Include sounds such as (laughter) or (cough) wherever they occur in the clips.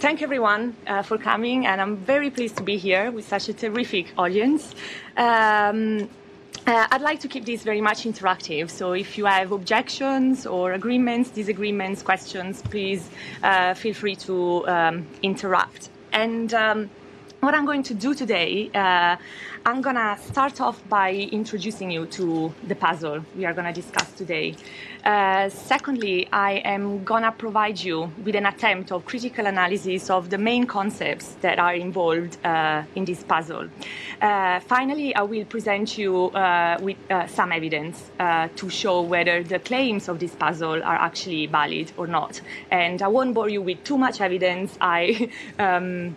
Thank everyone uh, for coming, and I'm very pleased to be here with such a terrific audience. Um, uh, I'd like to keep this very much interactive, so if you have objections or agreements, disagreements, questions, please uh, feel free to um, interrupt. And um, what I'm going to do today, uh, I'm going to start off by introducing you to the puzzle we are going to discuss today. Uh, secondly, I am going to provide you with an attempt of critical analysis of the main concepts that are involved uh, in this puzzle. Uh, finally, I will present you uh, with uh, some evidence to show whether the claims of this puzzle are actually valid or not. And I won't bore you with too much evidence. I (laughs) um,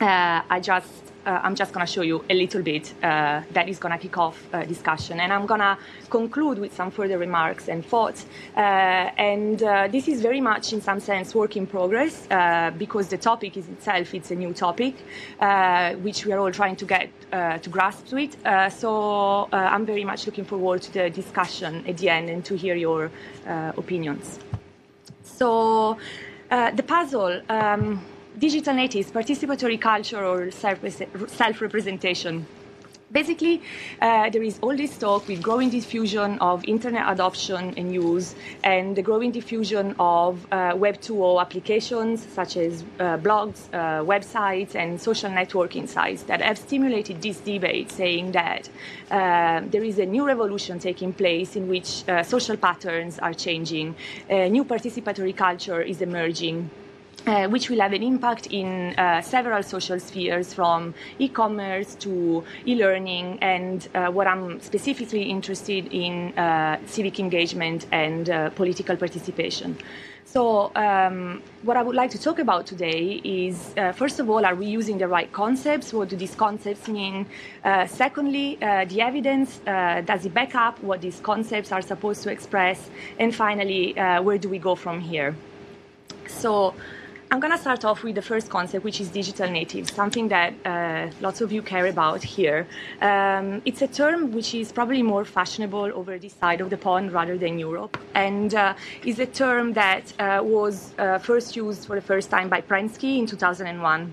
uh, I just uh, I'm just going to show you a little bit uh, that is going to kick off uh, discussion, and I'm going to conclude with some further remarks and thoughts. Uh, and uh, this is very much, in some sense, work in progress uh, because the topic is itself it's a new topic, which we are all trying to get to grasp to it. so I'm very much looking forward to the discussion at the end and to hear your opinions. So the puzzle. Um, digital natives, participatory culture, or self representation. Basically, uh, there is all this talk with growing diffusion of internet adoption and use, and the growing diffusion of uh, Web 2.0 applications such as uh, blogs, uh, websites, and social networking sites that have stimulated this debate, saying that uh, there is a new revolution taking place in which uh, social patterns are changing, a new participatory culture is emerging uh, which will have an impact in uh, several social spheres from e-commerce to e-learning and uh, what I'm specifically interested in uh, civic engagement and uh, political participation. So, um, what I would like to talk about today is uh, first of all, are we using the right concepts? What do these concepts mean? secondly, the evidence does it back up what these concepts are supposed to express? And finally, where do we go from here? So, I'm going to start off with the first concept, which is digital natives, something that uh, lots of you care about here. Um, it's a term which is probably more fashionable over this side of the pond rather than Europe, and uh, is a term that uh, was uh, first used for the first time by Prensky in 2001.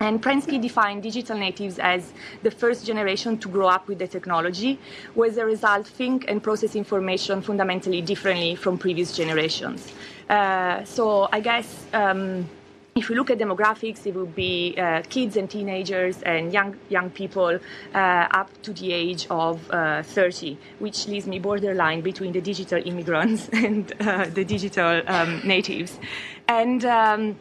And Prensky defined digital natives as the first generation to grow up with the technology, who as a result think and process information fundamentally differently from previous generations. Uh, so I guess um, if we look at demographics, it would be uh, kids and teenagers and young young people uh, up to the age of uh, 30, which leaves me borderline between the digital immigrants (laughs) and uh, the digital um, natives. And um,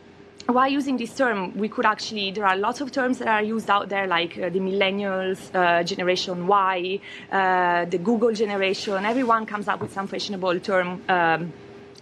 why using this term? We could actually, there are lots of terms that are used out there, like uh, the millennials, uh, generation Y, uh, the Google generation. Everyone comes up with some fashionable term. Um,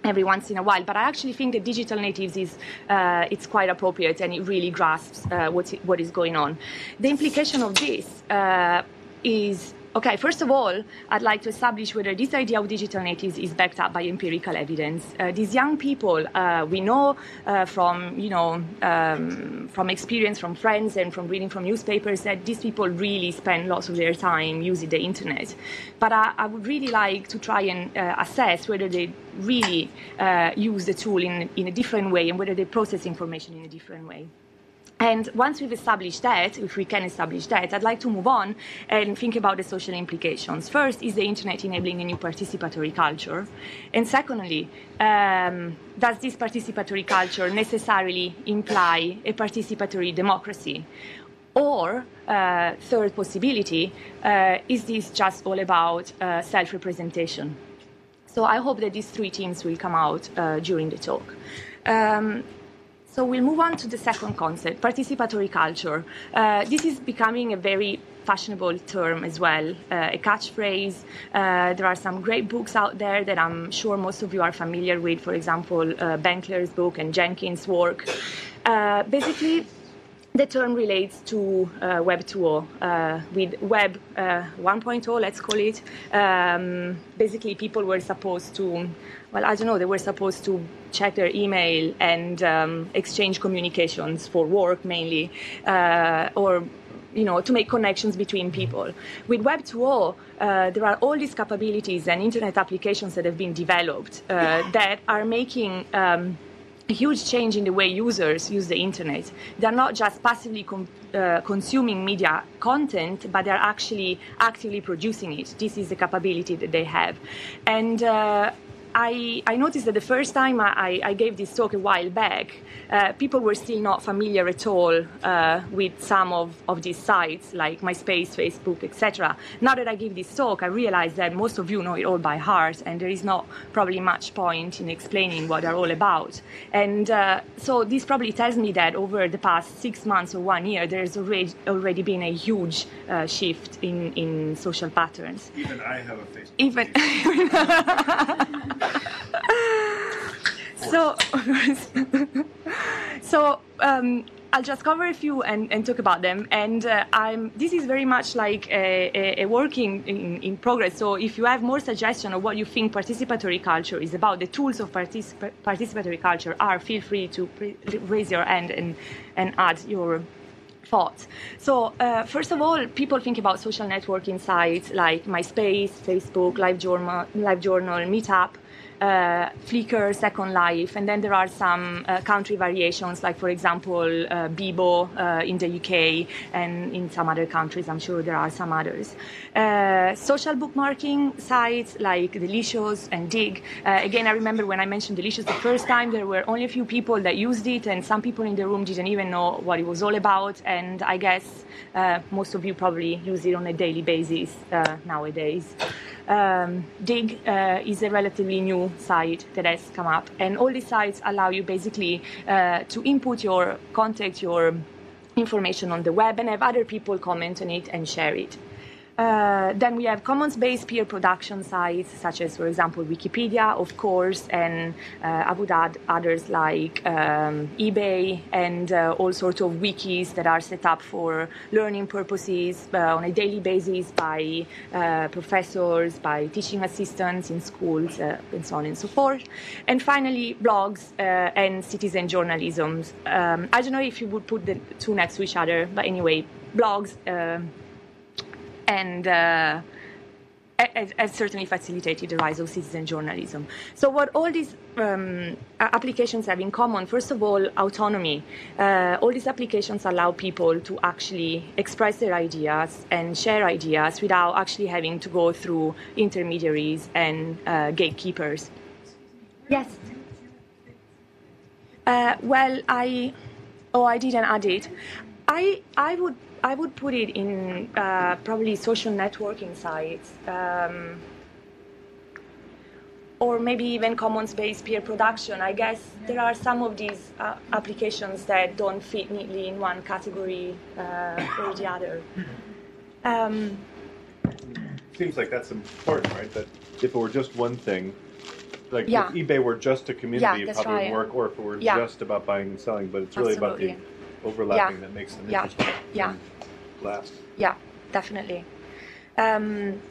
every once in a while. But I actually think that digital natives is uh, it's quite appropriate and it really grasps uh, what's, what is going on. The implication of this uh, is Okay, first of all, I'd like to establish whether this idea of digital natives is backed up by empirical evidence. Uh, these young people, uh, we know uh, from, you know, um, from experience, from friends, and from reading from newspapers that these people really spend lots of their time using the internet. But I, I would really like to try and uh, assess whether they really uh, use the tool in, in a different way and whether they process information in a different way. And once we've established that, if we can establish that, I'd like to move on and think about the social implications. First, is the internet enabling a new participatory culture? And secondly, um, does this participatory culture necessarily imply a participatory democracy? Or, uh, third possibility, uh, is this just all about uh, self representation? So I hope that these three themes will come out uh, during the talk. Um, so we'll move on to the second concept, participatory culture. Uh, this is becoming a very fashionable term as well, uh, a catchphrase. Uh, there are some great books out there that I'm sure most of you are familiar with, for example, uh, Benkler's book and Jenkins' work. Uh, basically, the term relates to uh, Web 2.0. Uh, with Web uh, 1.0, let's call it, um, basically people were supposed to, well, I don't know, they were supposed to check their email and um, exchange communications for work mainly, uh, or you know, to make connections between people. With Web 2.0, uh, there are all these capabilities and internet applications that have been developed uh, that are making um, a huge change in the way users use the internet. They're not just passively com- uh, consuming media content, but they're actually actively producing it. This is the capability that they have. And uh, I, I, noticed that the first time I, I, gave this talk a while back, uh, people were still not familiar at all uh, with some of, of these sites like MySpace, Facebook, etc. Now that I give this talk, I realize that most of you know it all by heart, and there is not probably much point in explaining what they're all about. And uh, so this probably tells me that over the past six months or one year, there's already, already been a huge uh, shift in, in social patterns. Even I have a Facebook. Even. (laughs) (laughs) so, (laughs) so um, I'll just cover a few and, and talk about them. And uh, I'm, this is very much like a, a, a work in, in, in, progress. So if you have more suggestion of what you think participatory culture is about, the tools of particip- participatory culture are, feel free to pre- raise your hand and, and add your thoughts. So, uh, first of all, people think about social networking sites like MySpace, Facebook, LiveJournal, LiveJournal Meetup, uh, Flickr, Second Life, and then there are some uh, country variations, like for example uh, Bebo uh, in the UK and in some other countries. I'm sure there are some others. Uh, social bookmarking sites like Delicious and Digg. Uh, again, I remember when I mentioned Delicious the first time, there were only a few people that used it, and some people in the room didn't even know what it was all about. And I guess most of you probably use it on a daily basis nowadays. Um, Digg uh, is a relatively new site that has come up, and all these sites allow you basically uh, to input your contact, your information on the web, and have other people comment on it and share it. Uh, then we have commons-based peer production sites, such as, for example, Wikipedia, of course, and uh, I would add others like um, eBay and uh, all sorts of wikis that are set up for learning purposes uh, on a daily basis by uh, professors, by teaching assistants in schools, uh, and so on and so forth. And finally, blogs and citizen journalism. Um, I don't know if you would put the two next to each other, but anyway, blogs and uh, has certainly facilitated the rise of citizen journalism. So, what all these um, applications have in common, first of all, autonomy. Uh, all these applications allow people to actually express their ideas and share ideas without actually having to go through intermediaries and uh, gatekeepers. Yes. Uh, well, I oh, I didn't add it. I I would I would put it in uh, probably social networking sites. Um, or maybe even commons-based peer production. I guess there are some of these uh, applications that don't fit neatly in one category uh, or the other. Um, Seems like that's important, right? That if it were just one thing, like yeah. if eBay were just a community, yeah, it probably right. would work, or if it were yeah. just about buying and selling, but it's really Absolutely. about the overlapping that makes them interesting. Yeah Yeah, definitely. Um,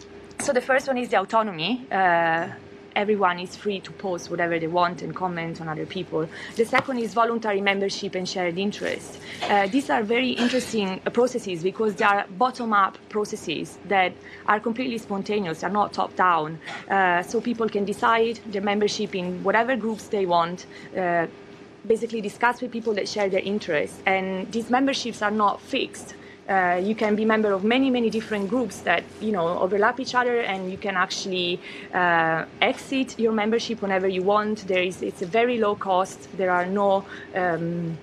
so the first one is the autonomy. Uh, everyone is free to post whatever they want and comment on other people. The second is voluntary membership and shared interest. Uh, these are very interesting processes because they are bottom up processes that are completely spontaneous, they're not top down. Uh, so people can decide their membership in whatever groups they want. Uh, basically discuss with people that share their interests and these memberships are not fixed uh, you can be member of many many different groups that you know overlap each other and you can actually uh, exit your membership whenever you want. There is it's a very low cost. There are no um,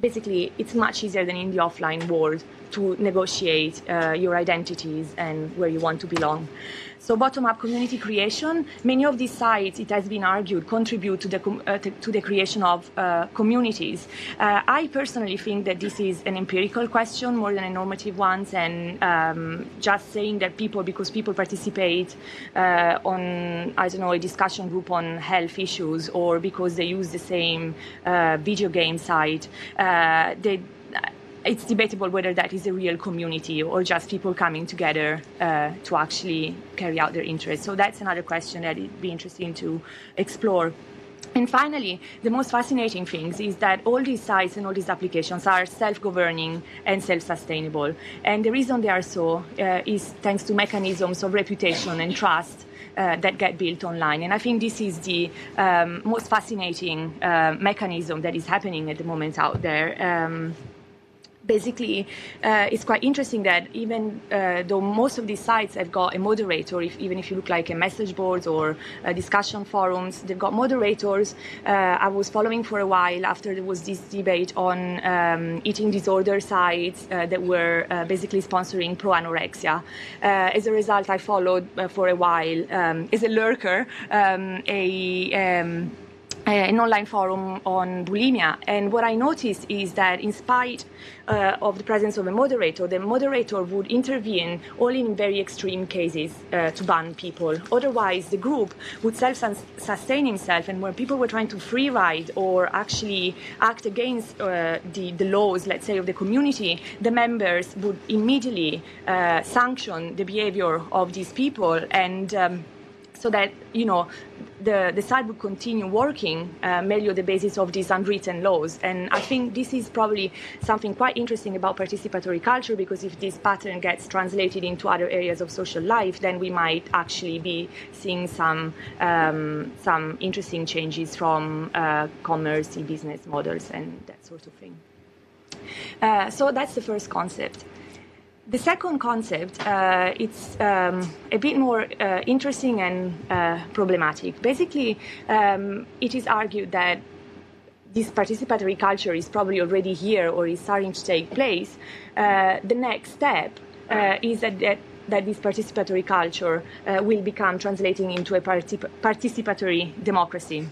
basically it's much easier than in the offline world to negotiate uh, your identities and where you want to belong so bottom-up community creation, many of these sites, it has been argued, contribute to the, uh, to the creation of uh, communities. Uh, I personally think that this is an empirical question more than a normative one, and um, just saying that people, because people participate uh, on, I don't know, a discussion group on health issues, or because they use the same uh, video game site, uh, they it's debatable whether that is a real community or just people coming together uh, to actually carry out their interests. So that's another question that it'd be interesting to explore. And finally, the most fascinating things is that all these sites and all these applications are self-governing and self-sustainable. And the reason they are so uh, is thanks to mechanisms of reputation and trust uh, that get built online. And I think this is the um, most fascinating uh, mechanism that is happening at the moment out there. Um, basically, uh, it's quite interesting that even uh, though most of these sites have got a moderator, if, even if you look like a message boards or uh, discussion forums, they've got moderators. Uh, I was following for a while after there was this debate on um, eating disorder sites uh, that were uh, basically sponsoring pro anorexia. as a result, I followed for a while um, as a lurker um, a um, an online forum on bulimia. And what I noticed is that, in spite uh, of the presence of a moderator, the moderator would intervene only in very extreme cases uh, to ban people. Otherwise, the group would self sustain himself. And when people were trying to free ride or actually act against uh, the, the laws, let's say, of the community, the members would immediately uh, sanction the behavior of these people. And um, so that you know the, the site continue working uh, merely on the basis of these unwritten laws. And I think this is probably something quite interesting about participatory culture because if this pattern gets translated into other areas of social life, then we might actually be seeing some um, some interesting changes from uh, commerce, and business models, and that sort of thing. Uh, so that's the first concept. The second concept, uh, it's um, a bit more uh, interesting and uh, problematic. Basically, um, it is argued that this participatory culture is probably already here or is starting to take place. Uh, the next step uh, is that, that, that, this participatory culture uh, will become translating into a particip- participatory democracy.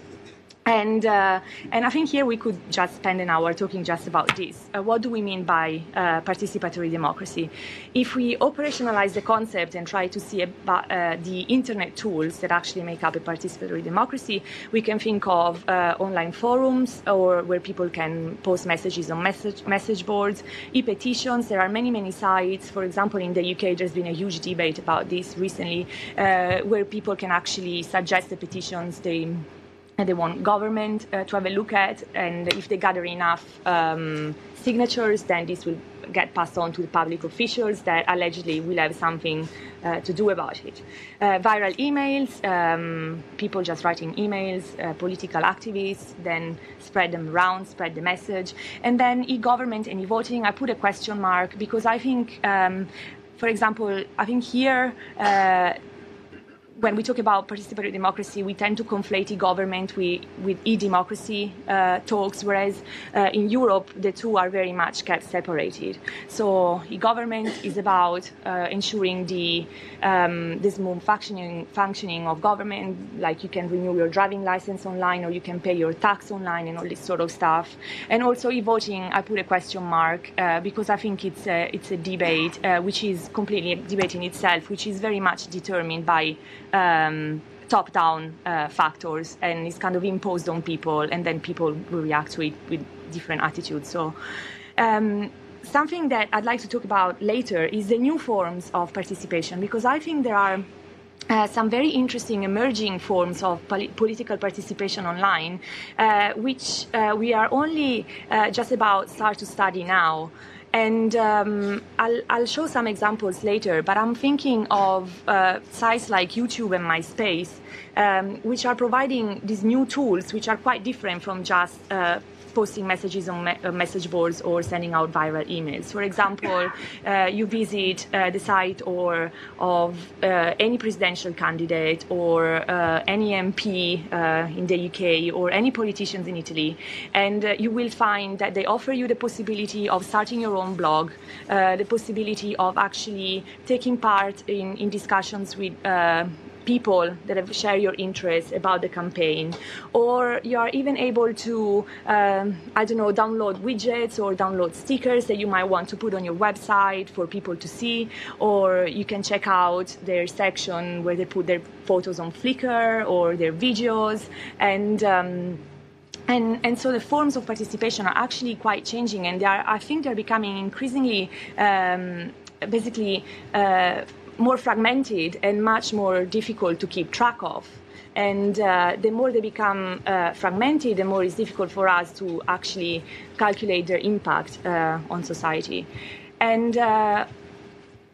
And, uh, and I think here we could just spend an hour talking just about this. Uh, what do we mean by uh, participatory democracy? If we operationalize the concept and try to see about uh, the internet tools that actually make up a participatory democracy, we can think of uh, online forums or where people can post messages on message, message boards, e-petitions. There are many, many sites. For example, in the UK, there's been a huge debate about this recently, uh, where people can actually suggest the petitions they they want government uh, to have a look at, and if they gather enough um, signatures, then this will get passed on to the public officials that allegedly will have something uh, to do about it. Uh, viral emails, um, people just writing emails, uh, political activists, then spread them around, spread the message. And then e government and e voting, I put a question mark because I think, um, for example, I think here uh, when we talk about participatory democracy, we tend to conflate e-government with, e-democracy uh, talks, whereas uh, in Europe, the two are very much kept separated. So e-government is about uh, ensuring the, um, smooth functioning, functioning of government, like you can renew your driving license online or you can pay your tax online and all this sort of stuff. And also e-voting, I put a question mark uh, because I think it's a, it's a debate uh, which is completely a debate in itself, which is very much determined by um, top down uh, factors and it's kind of imposed on people, and then people will react to it with different attitudes. So, um, something that I'd like to talk about later is the new forms of participation because I think there are. Uh, some very interesting emerging forms of poli- political participation online, uh, which uh, we are only uh, just about start to study now. And um, I'll, I'll, show some examples later, but I'm thinking of uh, sites like YouTube and MySpace, um, which are providing these new tools, which are quite different from just uh, posting messages on me- uh, message boards or sending out viral emails. For example, (laughs) uh, you visit uh, the site or of uh, any presidential candidate or uh, any MP uh, in the UK or any politicians in Italy, and you will find that they offer you the possibility of starting your own blog, the possibility of actually taking part in, in discussions with people that have shared your interests about the campaign, or you are even able to, um, I don't know, download widgets or download stickers that you might want to put on your website for people to see, or you can check out their section where they put their photos on Flickr or their videos, and. Um, and, and, so the forms of participation are actually quite changing, and they are, I think they're becoming increasingly, um, basically, uh, more fragmented and much more difficult to keep track of. And uh, the more they become uh, fragmented, the more it's difficult for us to actually calculate their impact uh, on society. And uh,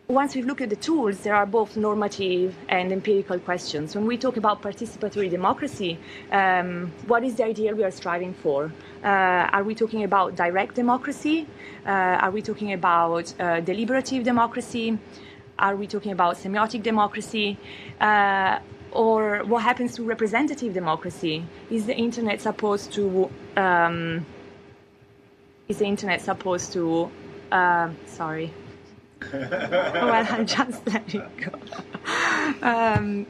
once we look at the tools, there are both normative and empirical questions. When we talk about participatory democracy, um, what is the ideal we are striving for? Uh, are we talking about direct democracy? Uh, are we talking about uh, deliberative democracy? Are we talking about semiotic democracy? Uh, or what happens to representative democracy? Is the internet supposed to um, is the internet supposed to uh, sorry (laughs) well, I'm just letting go. (laughs) Um,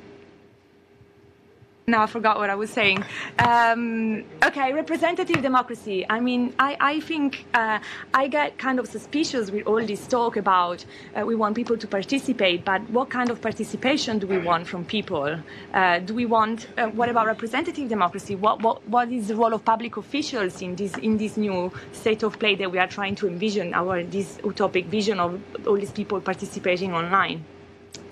no, I forgot what I was saying. Um, okay, representative democracy. I mean, I, I think uh, I get kind of suspicious with all this talk about uh, we want people to participate, but what kind of participation do we want from people? Uh, do we want, uh, what about representative democracy? What, what, what is the role of public officials in this, in this new state of play that we are trying to envision, our this utopic vision of all these people participating online?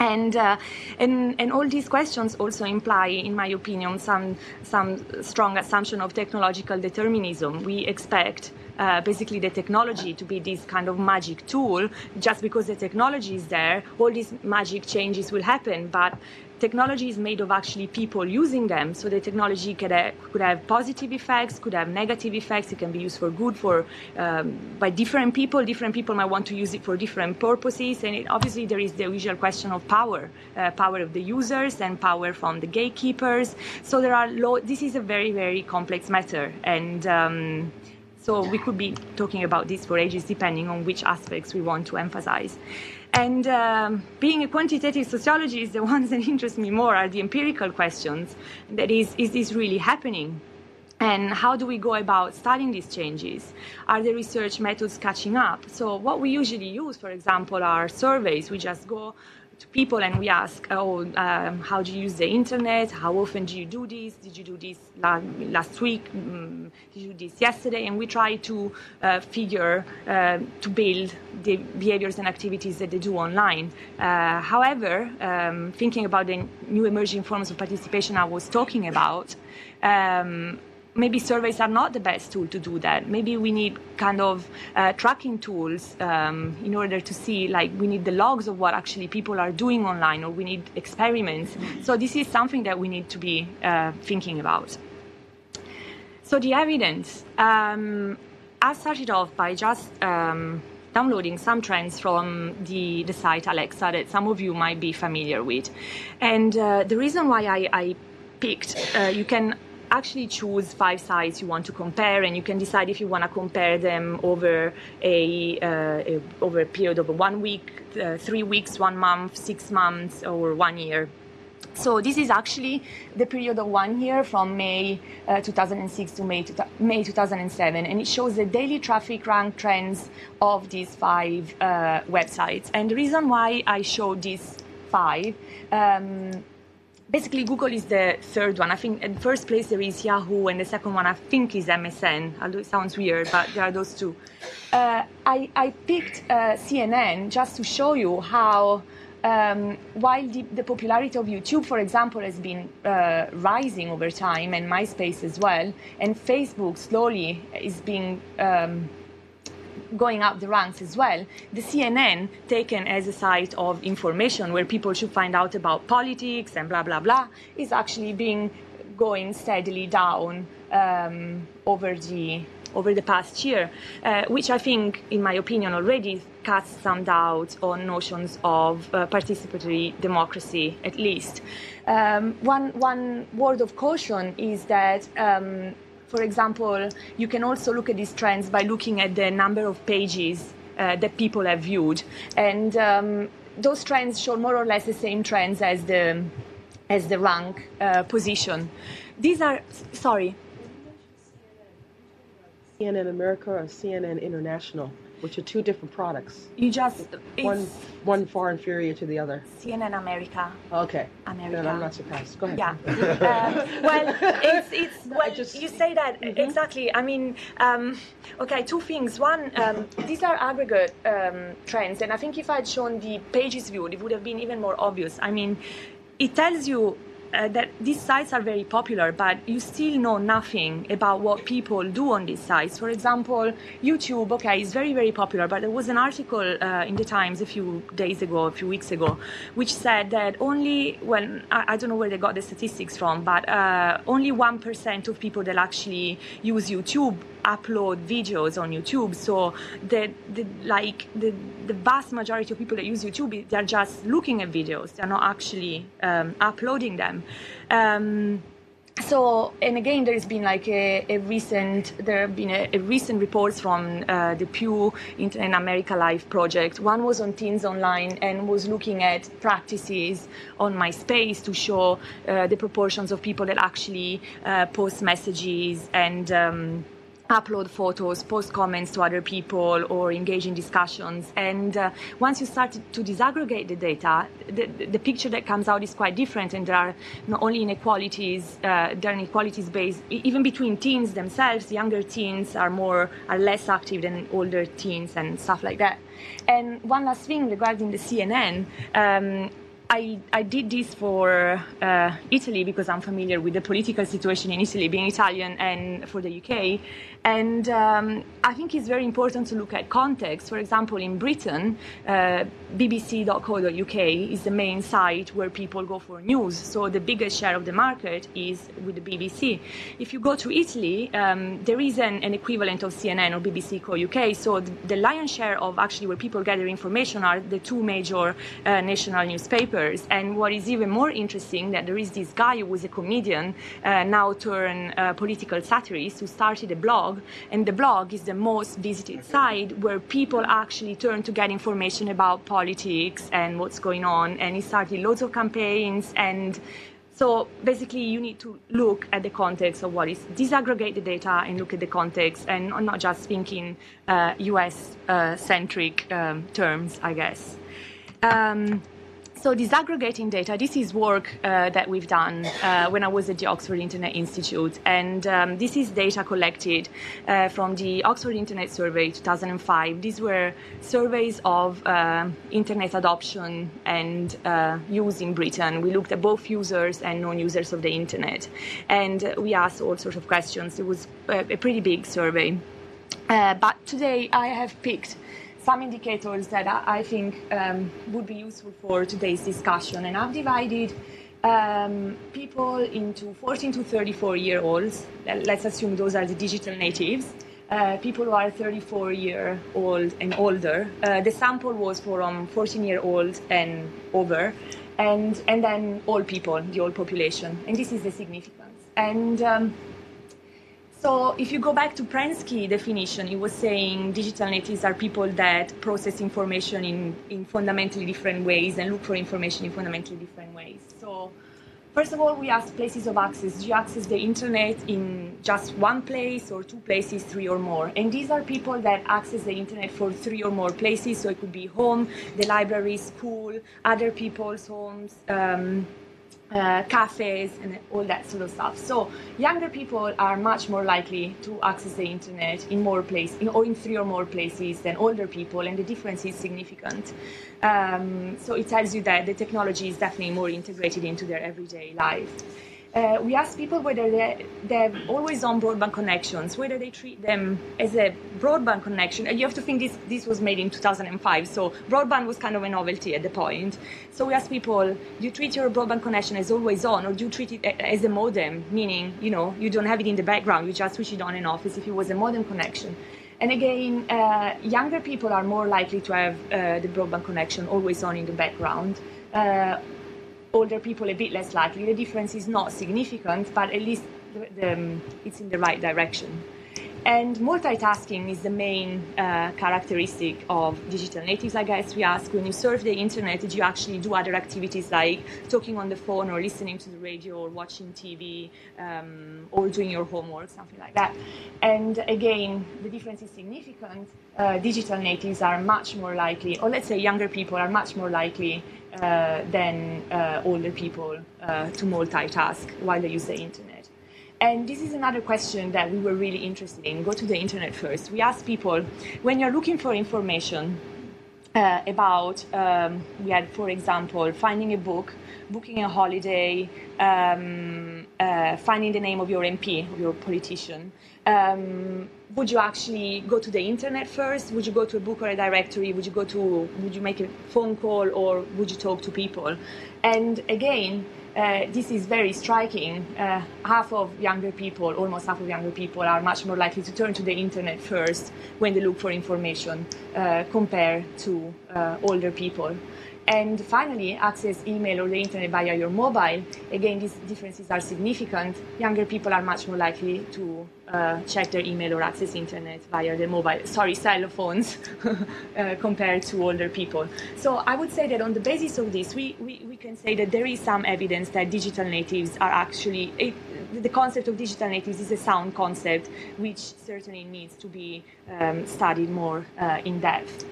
And, uh, and, and all these questions also imply, in my opinion, some, some strong assumption of technological determinism. We expect uh, basically the technology to be this kind of magic tool. Just because the technology is there, all these magic changes will happen. But technology is made of actually people using them. So the technology could have, could have positive effects, could have negative effects. It can be used for good for um, by different people. Different people might want to use it for different purposes. And it, obviously there is the usual question of power, uh, power of the users and power from the gatekeepers. So there are lo- this is a very very complex matter and. Um, so we could be talking about this for ages, depending on which aspects we want to emphasize. And um, being a quantitative sociologist, the (laughs) ones that interest me more are the empirical questions. That is, is this really happening? And how do we go about studying these changes? Are the research methods catching up? So, what we usually use, for example, are surveys. We just go to people and we ask, oh, um, how do you use the internet? How often do you do this? Did you do this last week? Mm, did you do this yesterday? And we try to uh, figure, uh, to build the behaviors and activities that they do online. Uh, however, um, thinking about the new emerging forms of participation I was talking about, um, maybe surveys are not the best tool to do that. Maybe we need kind of uh, tracking tools um, in order to see, like, we need the logs of what actually people are doing online, or we need experiments. So this is something that we need to be uh, thinking about. So the evidence. Um, I started off by just um, downloading some trends from the, the site Alexa that some of you might be familiar with. And uh, the reason why I, I picked, uh, you can actually choose five sites you want to compare, and you can decide if you want to compare them over a, uh, a over a period of one week, uh, three weeks, one month, six months, or one year. So this is actually the period of one year from May uh, 2006 to May, to May 2007, and it shows the daily traffic rank trends of these five uh, websites. And the reason why I show these five um, basically Google is the third one. I think in first place there is Yahoo, and the second one I think is MSN. Although it sounds weird, but there are those two. Uh, I, I, picked uh, CNN just to show you how. Um, while the, the, popularity of YouTube, for example, has been uh, rising over time, and MySpace as well, and Facebook slowly is being um, going up the ranks as well. The CNN, taken as a site of information where people should find out about politics and blah blah blah, is actually being going steadily down um, over the over the past year, uh, which I think, in my opinion, already casts some doubt on notions of uh, participatory democracy, at least. Um, one, one word of caution is that um, for example, you can also look at these trends by looking at the number of pages uh, that people have viewed, and um, those trends show more or less the same trends as the as the rank uh, position. These are sorry. CNN America or CNN International which are two different products. You just one one far inferior to the other. CNN America. Okay. America. Then I'm not surprised. Go ahead. Yeah. uh, well, (laughs) it's it's well just, you say that mm-hmm. exactly. I mean, um, okay, two things. One, um, these are aggregate um, trends, and I think if I'd shown the pages viewed, it would have been even more obvious. I mean, it tells you uh, that these sites are very popular, but you still know nothing about what people do on these sites. For example, YouTube, okay, is very, very popular, but there was an article uh, in the Times a few days ago, a few weeks ago, which said that only, well, I, I don't know where they got the statistics from, but uh, only 1% of people that actually use YouTube upload videos on YouTube. So the, the like the, the vast majority of people that use YouTube, they're just looking at videos. They're not actually um, uploading them. Um, so and again there has been like a, a recent there have been a, a recent reports from uh, the Pew Internet American Life Project one was on teens online and was looking at practices on myspace to show uh, the proportions of people that actually uh, post messages and um, upload photos, post comments to other people, or engage in discussions. And uh, once you start to disaggregate the data, the, the, picture that comes out is quite different, and there are not only inequalities, uh, there are inequalities based even between teens themselves. Younger teens are more are less active than older teens and stuff like that. And one last thing regarding the CNN. Um, I, I, did this for uh, Italy because I'm familiar with the political situation in Italy, being Italian, and for the UK. And um, I think it's very important to look at context. For example, in Britain, uh, bbc.co.uk is the main site where people go for news. So the biggest share of the market is with the BBC. If you go to Italy, um, there isn't an equivalent of CNN or BBC Co.uk. So the, the lion's share of actually where people gather information are the two major uh, national newspapers. And what is even more interesting that there is this guy who was a comedian, uh, now turned uh, political satirist, who started a blog blog, and the blog is the most visited site where people actually turn to get information about politics and what's going on. And he started loads of campaigns and so basically, you need to look at the context of what is disaggregate the data and look at the context, and not just thinking uh, U.S. Uh, centric um, terms, I guess. Um, so disaggregating data, this is work uh, that we've done uh, when I was at the Oxford Internet Institute. And um, this is data collected uh, from the Oxford Internet Survey 2005. These were surveys of uh, internet adoption and uh, use in Britain. We looked at both users and non-users of the internet. And we asked all sorts of questions. It was a, a pretty big survey. Uh, but today I have picked some indicators that I think um, would be useful for today's discussion. And I've divided um, people into 14 to 34 year olds. Let's assume those are the digital natives. Uh, people who are 34 year old and older. Uh, the sample was from 14 year old and over, and and then all people, the whole population. And this is the significance. And um, so if you go back to Prensky definition, he was saying digital natives are people that process information in, in fundamentally different ways and look for information in fundamentally different ways. So first of all, we ask places of access. Do you access the internet in just one place or two places, three or more? And these are people that access the internet for three or more places. So it could be home, the library, school, other people's homes, um, uh, cafes and all that sort of stuff. So younger people are much more likely to access the internet in more places, in, or in three or more places than older people, and the difference is significant. Um, so it tells you that the technology is definitely more integrated into their everyday life uh, we ask people whether they, they have always on broadband connections, whether they treat them as a broadband connection. And you have to think this, this was made in 2005, so broadband was kind of a novelty at the point. So we ask people, do you treat your broadband connection as always on, or do you treat it as a modem, meaning, you know, you don't have it in the background, you just switch it on and off as if it was a modem connection. And again, uh, younger people are more likely to have uh, the broadband connection always on in the background. Older people a bit less likely. The difference is not significant, but at least the, the, um, it's in the right direction. And multitasking is the main uh, characteristic of digital natives, I guess. We ask when you surf the internet, did you actually do other activities like talking on the phone or listening to the radio or watching TV um, or doing your homework, something like that. And again, the difference is significant. Uh, digital natives are much more likely, or let's say younger people are much more likely uh, than uh, older people uh, to multitask while they use the internet. And this is another question that we were really interested in. Go to the internet first. We asked people when you're looking for information, uh, about um, we had, for example, finding a book, booking a holiday, um, finding the name of your MP, of your politician. Um, would you actually go to the internet first? Would you go to a book or a directory? Would you go to? Would you make a phone call or would you talk to people? And again, uh, this is very striking. Uh, half of younger people, almost half of younger people, are much more likely to turn to the internet first when they look for information uh, compared to uh, older people. And finally, access email or the internet via your mobile. Again, these differences are significant. Younger people are much more likely to uh, check their email or access internet via their mobile, sorry, cell phones, (laughs) uh, compared to older people. So I would say that on the basis of this, we, we, we can say that there is some evidence that digital natives are actually, it, the concept of digital natives is a sound concept which certainly needs to be um, studied more uh, in depth.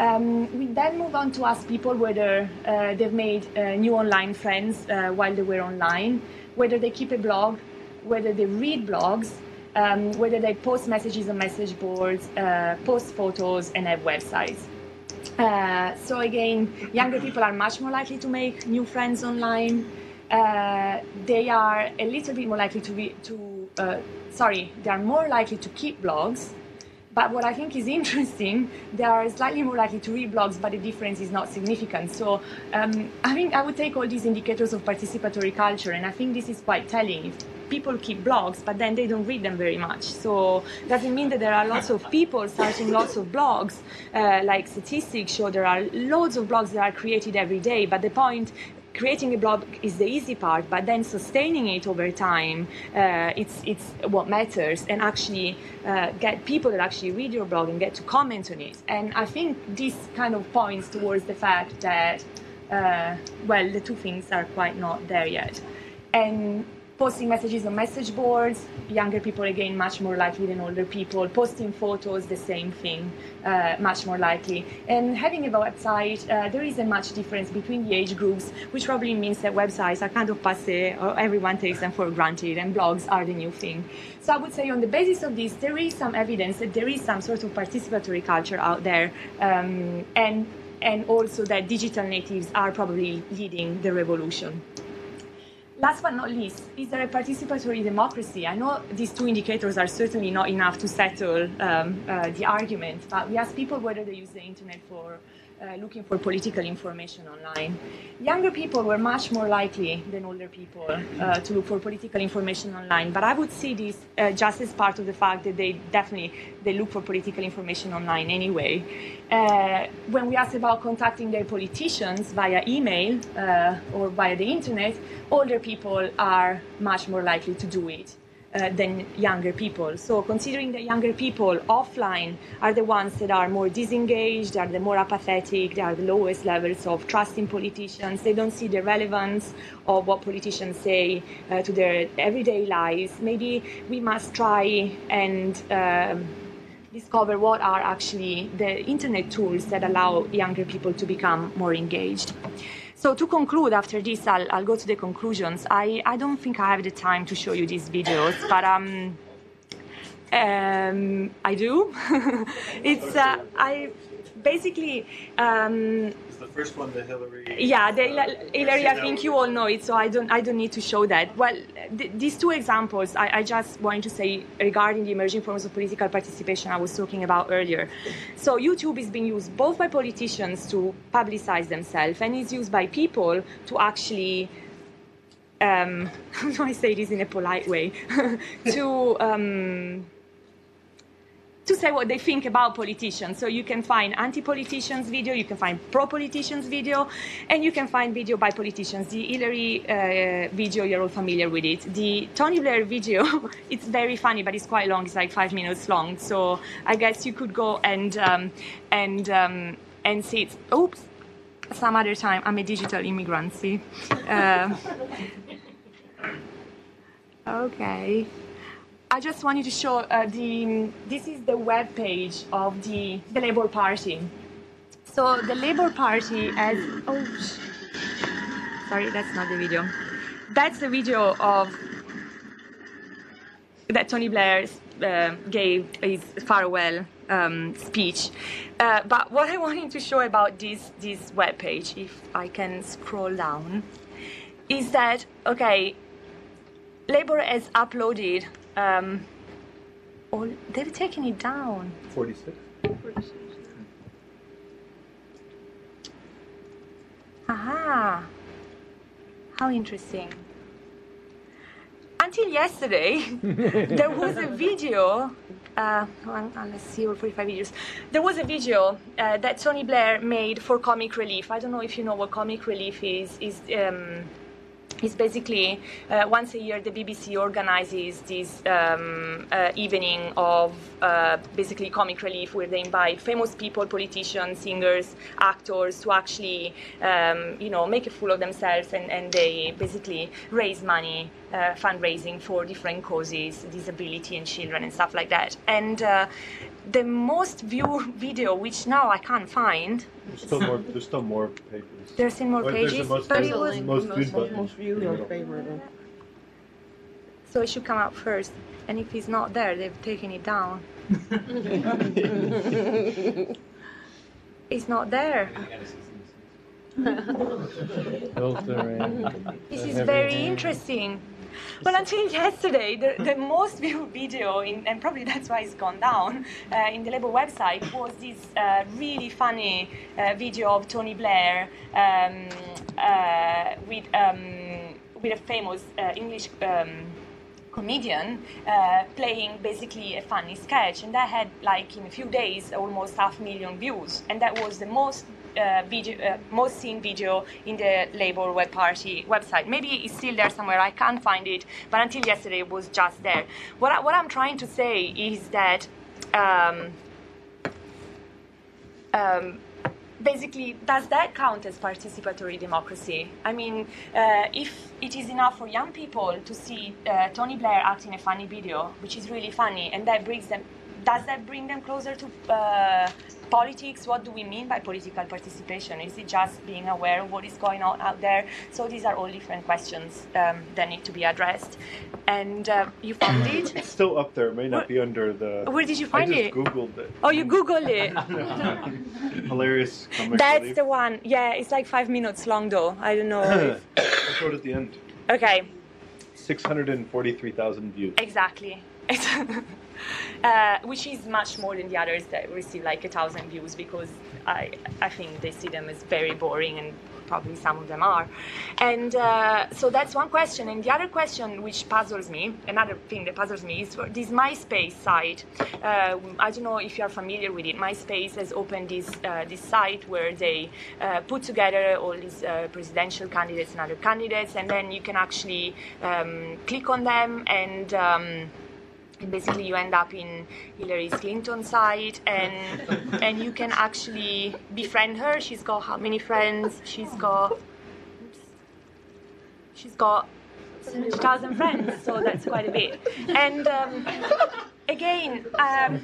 Um, we then move on to ask people whether uh, they've made uh, new online friends uh, while they were online, whether they keep a blog, whether they read blogs, um, whether they post messages on message boards, uh, post photos, and have websites. Uh, so again, younger people are much more likely to make new friends online. Uh, they are a little bit more likely to be to sorry, they are more likely to keep blogs but what I think is (laughs) interesting, they are slightly more likely to read blogs, but the difference is not significant. So um, I think I would take all these indicators of participatory culture, and I think this is quite telling. People keep blogs, but then they don't read them very much. So doesn't mean that there are lots of people starting lots of blogs. Uh, like statistics show, there are loads of blogs that are created every day. But the point creating a blog is the easy part, but then sustaining it over time, uh, it's, it's what matters, and actually uh, get people that actually read your blog and get to comment on it. And I think this kind of points towards the fact that, uh, well, the two things are quite not there yet. And posting messages on message boards, younger people again much more likely than older people. Posting photos, the same thing, uh, much more likely. And having a website, uh, there isn't much difference between the age groups, which probably means that websites are kind of passe, or everyone takes them for granted, and blogs are the new thing. So I would say on the basis of this, there is some evidence that there is some sort of participatory culture out there, um, and and also that digital natives are probably leading the revolution. Last but not least, is there a participatory democracy? I know these two indicators are certainly not enough to settle um, uh, the argument, but we ask people whether they use the internet for uh, looking for political information online. Younger people were much more likely than older people uh, to look for political information online, but I would see this uh, just as part of the fact that they definitely they look for political information online anyway. Uh, when we ask about contacting their politicians via email uh, or via the internet, older people are much more likely to do it uh, than younger people. So, considering that younger people offline are the ones that are more disengaged, are the more apathetic, they are the lowest levels of trust in politicians, they don't see the relevance of what politicians say uh, to their everyday lives, maybe we must try and um, discover what are actually the internet tools that allow younger people to become more engaged. So to conclude, after this, I'll, I'll go to the conclusions. I, I don't think I have the time to show you these videos, but um, um, I do. (laughs) it's uh, I basically um, first one, the Hillary. Yeah, the uh, Hillary. I think you all know it, so I don't. I don't need to show that. Well, th- these two examples, I, I just wanted to say regarding the emerging forms of political participation I was talking about earlier. So YouTube is being used both by politicians to publicize themselves, and is used by people to actually. Um, (laughs) how do I say this in a polite way? (laughs) to um, to say what they think about politicians. So you can find anti-politicians video, you can find pro-politicians video, and you can find video by politicians. The Hillary uh, video, you're all familiar with it. The Tony Blair video, (laughs) it's very funny, but it's quite long. It's like five minutes long. So I guess you could go and um, and um, and see it. Oops. Some other time, I'm a digital immigrant. See. Uh, (laughs) okay. I just wanted to show uh, the. This is the web page of the the Labour Party. So the Labour Party has. Oh, sorry, that's not the video. That's the video of that Tony Blair uh, gave his farewell um, speech. Uh, but what I wanted to show about this this web page, if I can scroll down, is that okay? Labour has uploaded. Um, all, they've taken it down. Forty-six. Aha. How interesting. Until yesterday, (laughs) there was a video. Uh, let's see, or 45 videos. There was a video uh, that Tony Blair made for Comic Relief. I don't know if you know what Comic Relief is. Is um, is basically uh, once a year the BBC organizes this um, uh, evening of uh, basically comic relief where they invite famous people, politicians, singers, actors to actually um, you know make a fool of themselves and, and they basically raise money uh, fundraising for different causes, disability and children and stuff like that. And uh, the most viewed (laughs) video, which now I can't find. There's still more. There's still more pages. There's still more pages, most, but it was most, viewed, most, most viewed or favorite. So it should come out first, and if it's not there, they've taken it down. (laughs) it's not there. this is very interesting. Well, until yesterday, the, the most viewed video, in, and probably that's why it's gone down, uh, in the Labour website was this uh, really funny uh, video of Tony Blair um, uh, with, um, with a famous uh, English. Um, comedian uh, playing basically a funny sketch and that had like in a few days almost half a million views and that was the most uh, video, uh, most seen video in the Labour Web Party website. Maybe it's still there somewhere. I can't find it, but until yesterday it was just there. What, I, what I'm trying to say is that. Um, um, basically, does that count as participatory democracy? I mean, uh, if it is enough for young people to see uh, Tony Blair acting a funny video, which is really funny, and that brings them, does that bring them closer to uh, politics, what do we mean by political participation? Is it just being aware of what is going on out there? So these are all different questions um, that need to be addressed. And uh, you found it? (coughs) It's still up there. It may not where, be under the. Where did you find it? I just it? Googled it. Oh, you Googled it? (laughs) Hilarious. That's relief. the one. Yeah, it's like five minutes long though. I don't know. (coughs) I showed at the end. Okay. 643,000 views. Exactly. (laughs) uh, which is much more than the others that receive like a thousand views because I, I think they see them as very boring and probably some of them are. And uh, so that's one question. And the other question which puzzles me, another thing that puzzles me, is this MySpace site. Uh, I don't know if you are familiar with it. MySpace has opened this, uh, this site where they uh, put together all these uh, presidential candidates and other candidates, and then you can actually um, click on them and um, basically you end up in Hillary Clinton's side and and you can actually befriend her. She's got how many friends? She's got she's got 70,000 friends, so that's quite a bit. And um, again, um,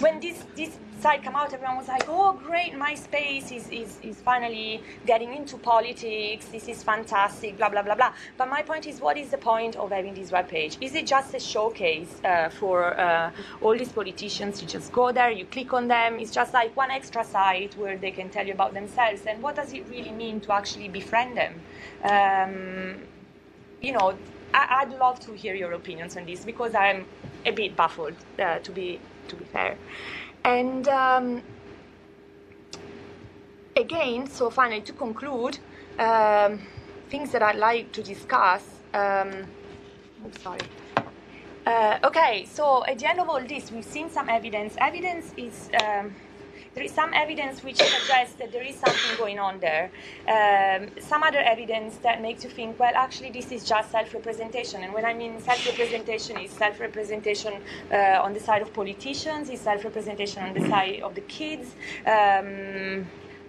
when this this site came out, everyone was like, "Oh, great! MySpace is, is is finally getting into politics. This is fantastic." Blah blah blah blah. But my point is, what is the point of having this web page? Is it just a showcase uh, for uh, all these politicians? You just go there, you click on them. It's just like one extra site where they can tell you about themselves. And what does it really mean to actually befriend them? Um, you know, I, would love to hear your opinions on this because I'm a bit baffled, uh, to be to be fair. And um, again, so finally to conclude, um, things that I'd like to discuss. Um, oops, sorry. Uh, okay, so at the end of all this, we've seen some evidence. Evidence is um, there is some evidence which suggests that there is something going on there. Um, some other evidence that makes you think, well, actually, this is just self-representation. And when I mean self-representation, is self-representation uh, on the side of politicians, is self-representation on the side of the kids. Um,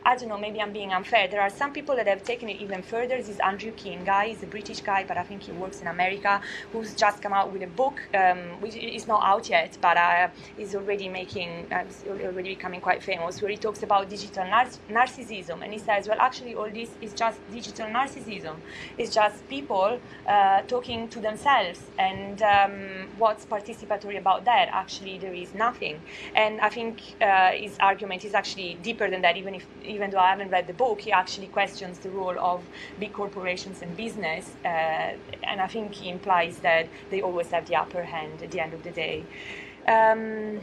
I don't know, maybe I'm being unfair. There are some people that have taken it even further. This is Andrew Keen guy. He's a British guy, but I think he works in America, who's just come out with a book, um, which is not out yet, but uh, is already making, uh, already becoming quite famous, where he talks about digital nar- narcissism. And he says, well, actually, all this is just digital narcissism. It's just people uh, talking to themselves. And um, what's participatory about that? Actually, there is nothing. And I think uh, his argument is actually deeper than that, even if even though I haven't read the book, he actually questions the role of big corporations and business, uh, and I think he implies that they always have the upper hand at the end of the day. Um,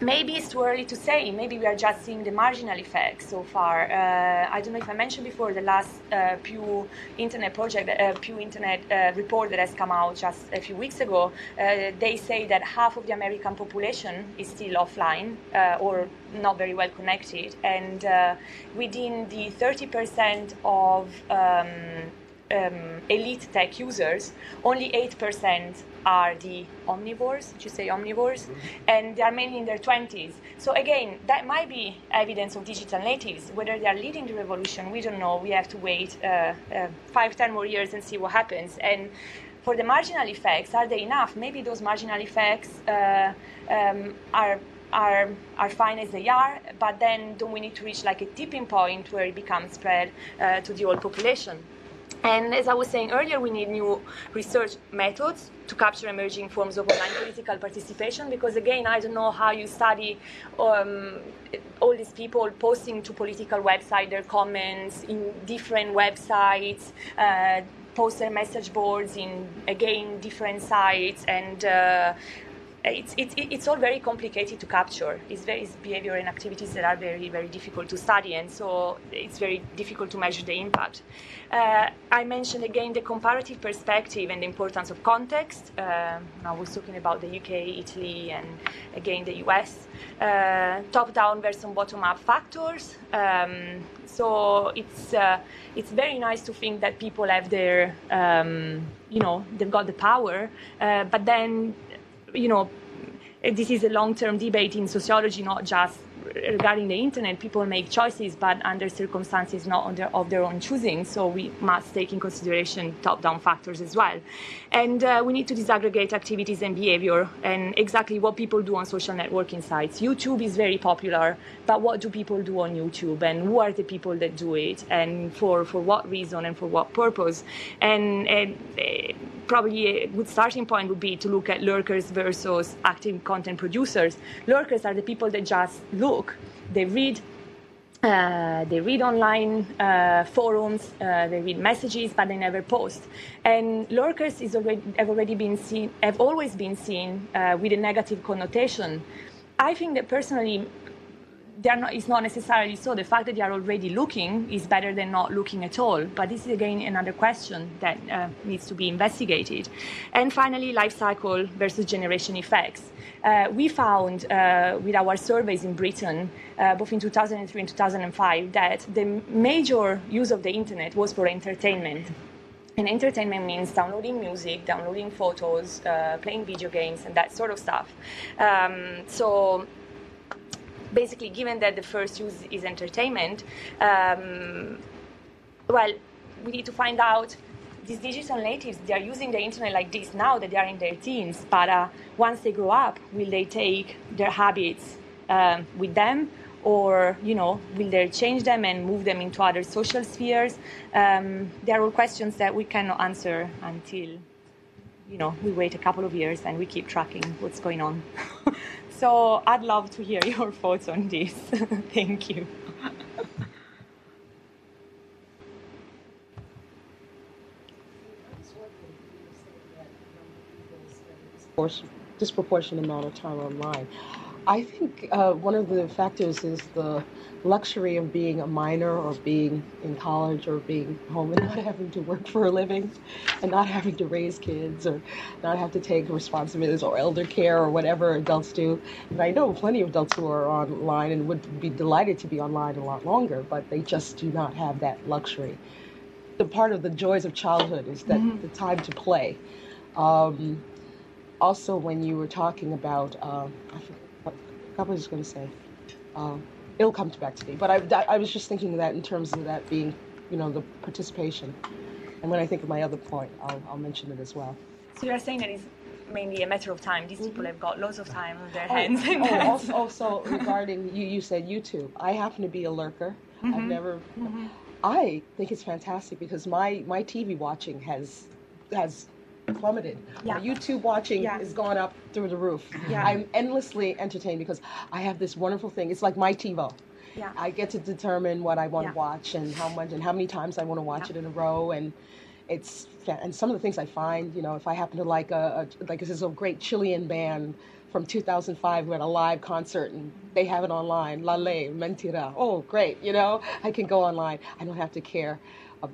maybe it's too early to say. Maybe we are just seeing the marginal effects so far. Uh, I don't know if I mentioned before the last uh, Pew Internet project, uh, Pew Internet uh, report that has come out just a few weeks ago. Uh, they say that half of the American population is still offline uh, or not very well connected, and within the 30% of um, um, elite tech users, only 8% are the omnivores, did you say omnivores? Mm-hmm. And they are mainly in their 20s. So again, that might be evidence of digital natives. Whether they are leading the revolution, we don't know. We have to wait uh, uh, five, ten more years and see what happens. And for the marginal effects, are they enough? Maybe those marginal effects uh, um, are are are fine as they are, but then don't we need to reach like a tipping point where it becomes spread uh, to the whole population? And as I was saying earlier, we need new research methods to capture emerging forms of online political participation because, again, I don't know how you study um, all these people posting to political websites their comments in different websites. Uh, post their message boards in again different sites and uh, it's, it's, it's all very complicated to capture. It's, it's behavior and activities that are very, very difficult to study, and so it's very difficult to measure the impact. Uh, I mentioned again the comparative perspective and the importance of context. Uh, I was talking about the UK, Italy, and again the US. Uh, top down versus bottom up factors. Um, so it's, uh, it's very nice to think that people have their, um, you know, they've got the power, uh, but then you know, this is a long-term debate in sociology, not just regarding the internet, people make choices, but under circumstances not their, of their own choosing. So we must take in consideration top-down factors as well. And uh, we need to disaggregate activities and behavior and exactly what people do on social networking sites. YouTube is very popular, but what do people do on YouTube, and who are the people that do it, and for for what reason and for what purpose? And, and uh, probably a good starting point would be to look at lurkers versus active content producers. Lurkers are the people that just look, they read. Uh, they read online uh, forums, uh, they read messages, but they never post. And lurkers is already, have already been seen, have always been seen uh, with a negative connotation. I think that personally, not, it's not necessarily so. The fact that they are already looking is better than not looking at all. But this is again another question that uh, needs to be investigated. And finally, life cycle versus generation effects. Uh, we found uh, with our surveys in Britain, uh, both in 2003 and 2005, that the major use of the internet was for entertainment. And entertainment means downloading music, downloading photos, uh, playing video games, and that sort of stuff. Um, so basically, given that the first use is entertainment, um, well, we need to find out these digital natives, they are using the internet like this now that they are in their teens, but uh, once they grow up, will they take their habits um, with them? Or, you know, will they change them and move them into other social spheres? Um, there are all questions that we cannot answer until, you know, we wait a couple of years and we keep tracking what's going on. (laughs) So I'd love to hear (laughs) your thoughts on this. (laughs) Thank you. disproportionate amount of time online. I think uh, one of the factors is the luxury of being a minor or being in college or being home and (laughs) not having to work for a living and not having to raise kids or not have to take responsibilities or elder care or whatever adults do. And I know plenty of adults who are online and would be delighted to be online a lot longer, but they just do not have that luxury. The part of the joys of childhood is that mm-hmm. the time to play. Um, also, when you were talking about, uh, I forget, I was just going to say. Um, it'll come back to me. But I, I was just thinking that in terms of that being, you know, the participation. And when I think of my other point, I'll, I'll mention it as well. So you're saying that it's mainly a matter of time. These people have got lots of time on their oh, hands. Oh, (laughs) also, also regarding you, you said YouTube. I happen to be a lurker. Mm-hmm. I've never. Mm-hmm. I think it's fantastic because my my TV watching has has plummeted. Yeah. My YouTube watching yeah. has gone up through the roof. Yeah. I'm endlessly entertained because I have this wonderful thing. It's like my TiVo. Yeah. I get to determine what I want to watch and how much and how many times I want to watch it in a row and it's and some of the things I find, you know, if I happen to like a, a like this is a great Chilean band from 2005 who had a live concert and they have it online, La Ley, Mentira. Oh, great, you know, I can go online. I don't have to care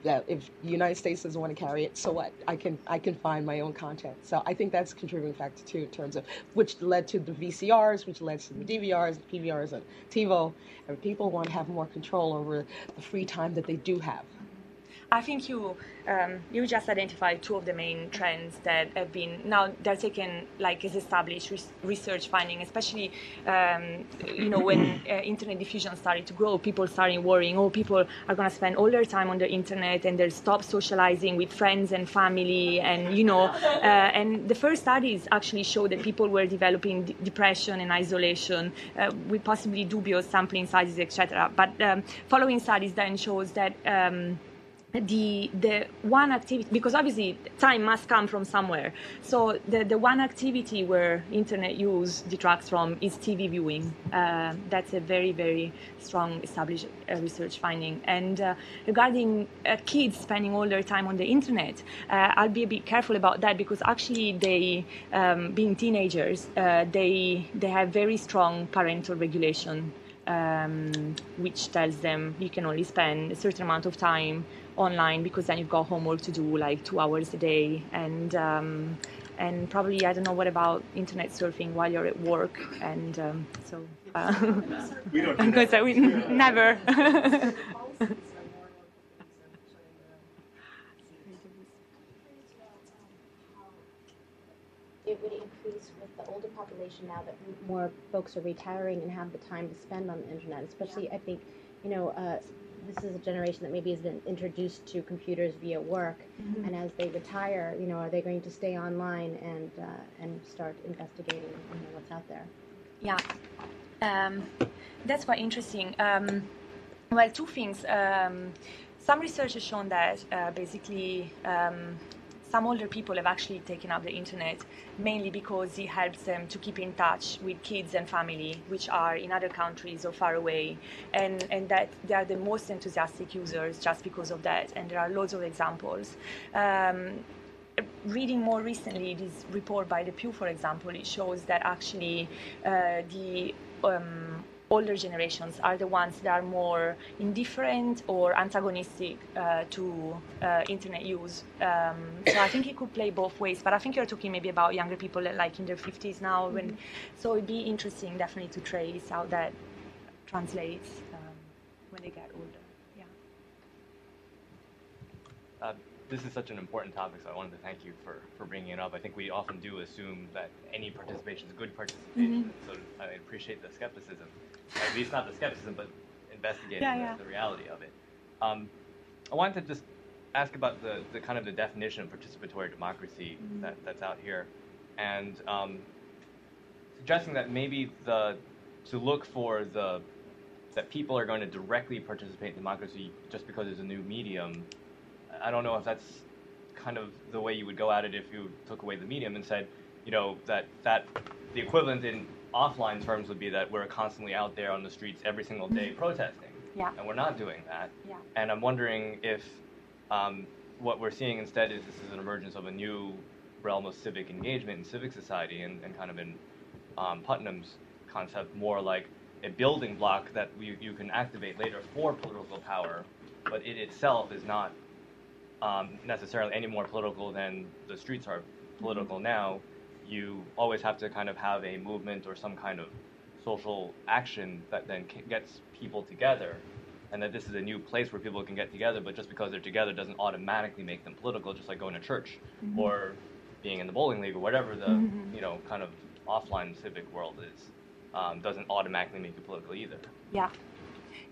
that if the United States doesn't want to carry it, so what? I can I can find my own content. So I think that's a contributing factor too in terms of which led to the VCRs, which led to the DVRs, the PVRs, and TiVo. And people want to have more control over the free time that they do have. I think you um, you just identified two of the main trends that have been now they're taken like as established research finding, especially um, you know when uh, internet diffusion started to grow, people started worrying, oh, people are going to spend all their time on the internet and they'll stop socializing with friends and family, and you know, uh, and the first studies actually show that people were developing d- depression and isolation uh, with possibly dubious sampling sizes, etc. But um, following studies then shows that um, the the one activity because obviously time must come from somewhere. So the the one activity where internet use detracts from is tv viewing. Uh, that's a very very strong established uh, research finding. And uh, regarding uh, kids spending all their time on the internet uh, i'll be a bit careful about that because actually they um, being teenagers uh, they they have very strong parental regulation um, which tells them you can only spend a certain amount of time online because then you've got homework to do like two hours a day. And um, and probably I don't know what about internet surfing while you're at work? And um, so uh, (laughs) we don't because we never. (laughs) It would increase with the older population now that more folks are retiring and have the time to spend on the internet especially I think you know uh, this is a generation that maybe has been introduced to computers via work, mm-hmm. and as they retire, you know, are they going to stay online and uh, and start investigating you know, what's out there? Yeah, um, that's quite interesting. Um, well, two things. Um, some research has shown that uh, basically um, some older people have actually taken up the internet mainly because it helps them to keep in touch with kids and family which are in other countries or far away. And, and that they are the most enthusiastic users just because of that. And there are loads of examples. Um, reading more recently this report by the Pew for example it shows that actually uh, the um, older generations are the ones that are more indifferent or antagonistic uh, to uh, internet use. Um, so I think it could play both ways. But I think you're talking maybe about younger people like in their 50s now. Mm-hmm. When, so it'd be interesting definitely to trace how that translates um, when they get older. Yeah. Uh, this is such an important topic, so I wanted to thank you for, for bringing it up. I think we often do assume that any participation is good participation, mm-hmm. so I appreciate the skepticism at least not the skepticism, but investigating yeah, yeah. The, the, reality of it. Um, I wanted to just ask about the, the kind of the definition of participatory democracy mm-hmm. that, that's out here, and um, suggesting that maybe the to look for the that people are going to directly participate in democracy just because it's a new medium. I don't know if that's kind of the way you would go at it if you took away the medium and said, you know, that that the equivalent in offline terms would be that we're constantly out there on the streets every single day mm-hmm. protesting. Yeah. And we're not doing that. Yeah. And I'm wondering if um, what we're seeing instead is this is an emergence of a new realm of civic engagement in civic society and, and kind of in um, Putnam's concept, more like a building block that we, you can activate later for political power, but it itself is not um, necessarily any more political than the streets are political mm-hmm. now you always have to kind of have a movement or some kind of social action that then gets people together and that this is a new place where people can get together but just because they're together doesn't automatically make them political just like going to church mm-hmm. or being in the bowling league or whatever the mm-hmm. you know kind of offline civic world is um, doesn't automatically make you political either yeah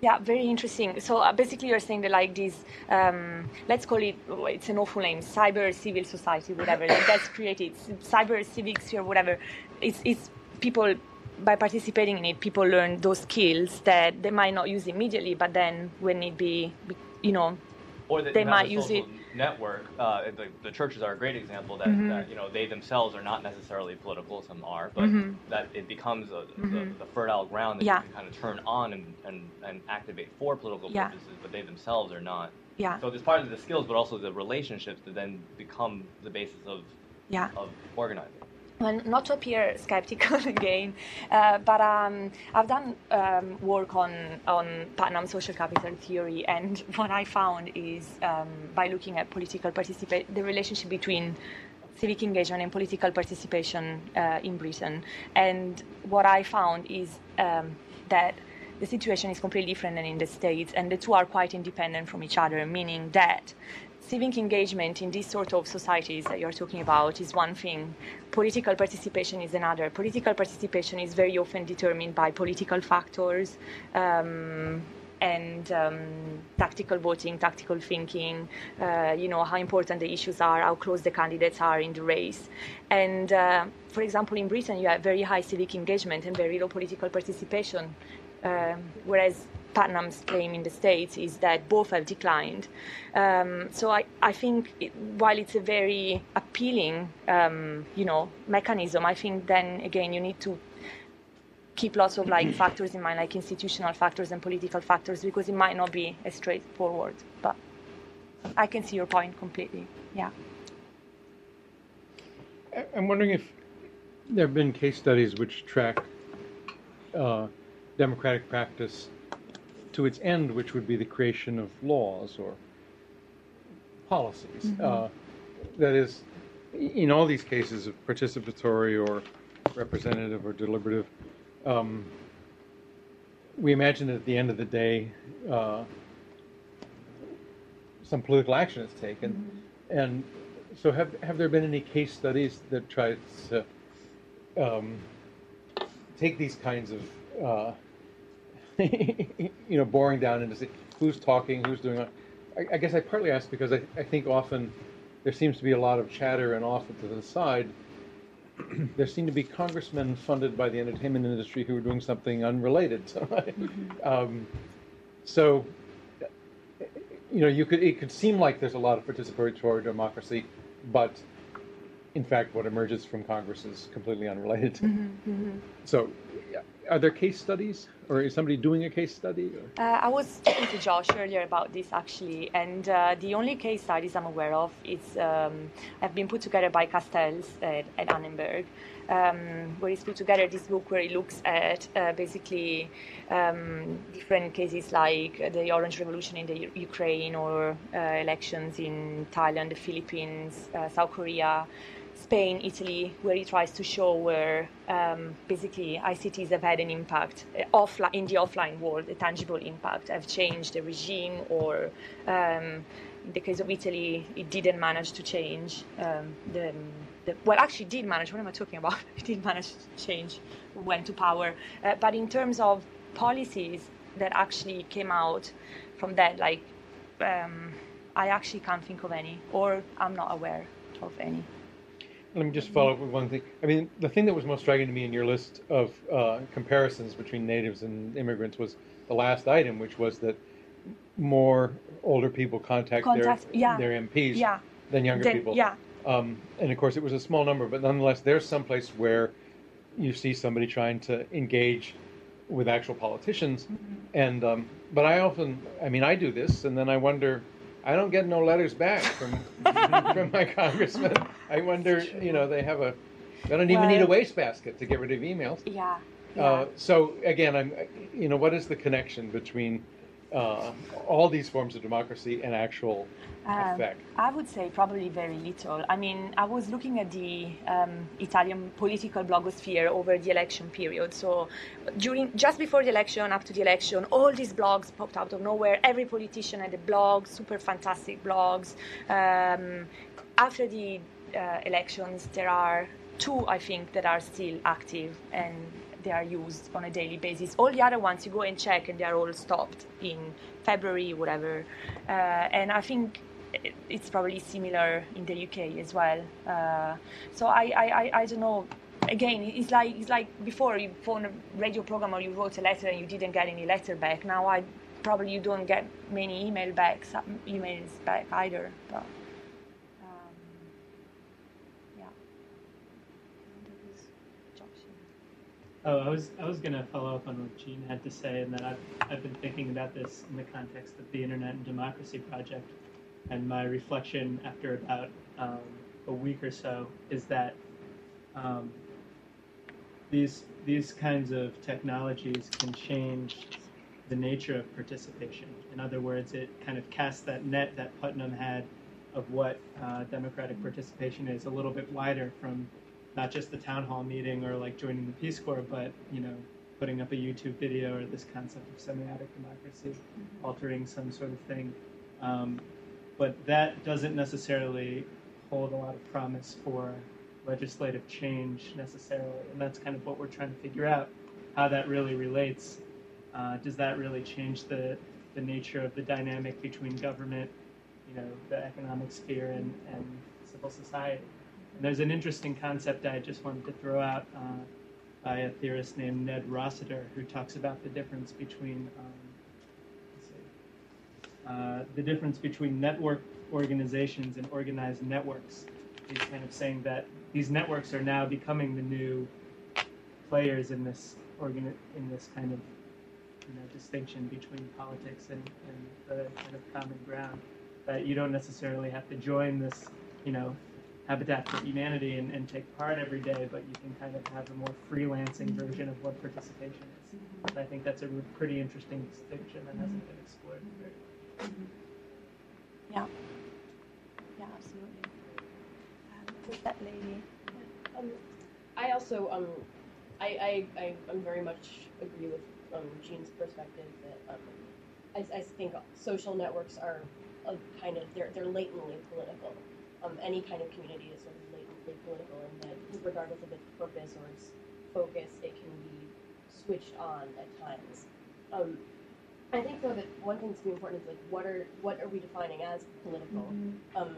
Yeah, very interesting. So uh, basically, you're saying that like this, um, let's call it, it's an awful name, cyber civil society, whatever. like that's created, cyber civic sphere, whatever. It's, it's people by participating in it, people learn those skills that they might not use immediately, but then when it be, you know, or they might use it network. Uh, the, the, churches are a great example that, mm-hmm. that, you know they themselves are not necessarily political. Some are, but mm-hmm. that it becomes a, mm-hmm. the, the, fertile ground that yeah. you can kind of turn on and, and, and activate for political yeah. purposes, but they themselves are not. Yeah. So it's part of the skills, but also the relationships that then become the basis of yeah. of organizing not to appear skeptical (laughs) again, uh, but um, I've done um, work on on Putnam social capital theory, and (laughs) what I found is um, by looking at political participation, the relationship between civic engagement and political participation uh, in Britain, and what I found is um, that the situation is completely different than in the States, and the two are quite independent from each other, meaning that civic engagement in these sort of societies that you're talking about is one thing. Political participation is another. Political participation is very often determined by political factors um, and um, tactical voting, tactical thinking. Uh, you know how important the issues are, how close the candidates are in the race. And uh, for example, in Britain, you have very high civic engagement and very low political participation. Um, whereas Putnam's claim in the States is that both have declined. Um, so I, I think it, while it's a very appealing, um, you know, mechanism, I think then again you need to keep lots of like (clears throat) factors in mind, like institutional factors and political factors, because it might not be as straightforward. But I can see your point completely. Yeah. I'm wondering if there have been case studies which track uh, democratic practice to its end, which would be the creation of laws or policies. Mm-hmm. Uh, that is, in all these cases of participatory or representative or deliberative, um, we imagine that at the end of the day, uh, some political action is taken. Mm-hmm. And so, have have there been any case studies that try to um, take these kinds of uh, (laughs) you know, boring down into see who's talking, who's doing it. I, I guess I partly ask because I, I think often there seems to be a lot of chatter and off to the side. (clears throat) there seem to be congressmen funded by the entertainment industry who are doing something unrelated. (laughs) So, mm-hmm. um, so you know, you could it could seem like there's a lot of participatory democracy, but in fact, what emerges from Congress is completely unrelated. Mm-hmm, mm-hmm. So, are there case studies, or is somebody doing a case study? Uh, I was talking to Josh earlier about this actually, and uh, the only case studies I'm aware of is um, have been put together by Castells at, at Annenberg, um, where he's put together this book where he looks at uh, basically um, different cases like the Orange Revolution in the U- Ukraine or uh, elections in Thailand, the Philippines, uh, South Korea. Spain, Italy, where he tries to show where um, basically ICTs have had an impact uh, offline in the offline world, a tangible impact, have changed the regime, or um, in the case of Italy, it didn't manage to change um, the, the, well, actually did manage. What am I talking about? (laughs) it did manage to change, went to power, uh, but in terms of policies that actually came out from that, like um, I actually can't think of any, or I'm not aware of any. Let me just follow up with one thing. I mean, the thing that was most striking to me in your list of uh, comparisons between natives and immigrants was the last item, which was that more older people contact, contact their, yeah. their MPs yeah. than younger then, people. Yeah. Um, and of course, it was a small number, but nonetheless, there's some place where you see somebody trying to engage with actual politicians. Mm-hmm. And um, but I often, I mean, I do this, and then I wonder I don't get no letters back from (laughs) from my congressman. I wonder, you know, they have a they don't even well, need a wastebasket to get rid of emails. Yeah. yeah. Uh, so again, I'm, you know, what is the connection between uh, all these forms of democracy and actual um, effect? I would say probably very little. I mean, I was looking at the um, Italian political blogosphere over the election period. So during just before the election, up to the election, all these blogs popped out of nowhere. Every politician had a blog, super fantastic blogs. Um, after the uh, elections, there are two, I think, that are still active and they are used on a daily basis. All the other ones you go and check and they are all stopped in February, whatever. Uh, and I think it's probably similar in the UK as well. Uh, so I, I, I, don't know. Again, it's like it's like before you phone a radio program or you wrote a letter and you didn't get any letter back. Now I probably you don't get many email backs, emails back either. But, um, yeah. Oh, I was I was gonna follow up on what Jean had to say, and that I've I've been thinking about this in the context of the Internet and Democracy Project, and my reflection after about um, a week or so is that um, these these kinds of technologies can change the nature of participation. In other words, it kind of casts that net that Putnam had of what uh, democratic participation is a little bit wider from not just the town hall meeting or like joining the Peace Corps, but you know putting up a YouTube video or this concept of semiotic democracy, mm-hmm. altering some sort of thing. Um, but that doesn't necessarily hold a lot of promise for legislative change necessarily, and that's kind of what we're trying to figure out how that really relates. Uh, does that really change the the nature of the dynamic between government, you know, the economic sphere and, and civil society? And there's an interesting concept I just wanted to throw out uh, by a theorist named Ned Rossiter, who talks about the difference between um, uh, the difference between network organizations and organized networks. He's kind of saying that these networks are now becoming the new players in this organ in this kind of you know distinction between politics and, and the kind of common ground. That you don't necessarily have to join this, you know, Habitat for Humanity and, and take part every day, but you can kind of have a more freelancing version of what participation is. And I think that's a pretty interesting distinction that hasn't been explored very Mm-hmm. Yeah. Yeah, absolutely. Um, with that lady. Um, I also um, I, I, I am very much agree with um, Jean's perspective that um, I, I think social networks are a kind of they're they're latently political. Um, any kind of community is sort of latently political, and that regardless of its purpose or its focus, it can be switched on at times. Um, I think though that one thing that's be important is like what are what are we defining as political? Mm-hmm. Um,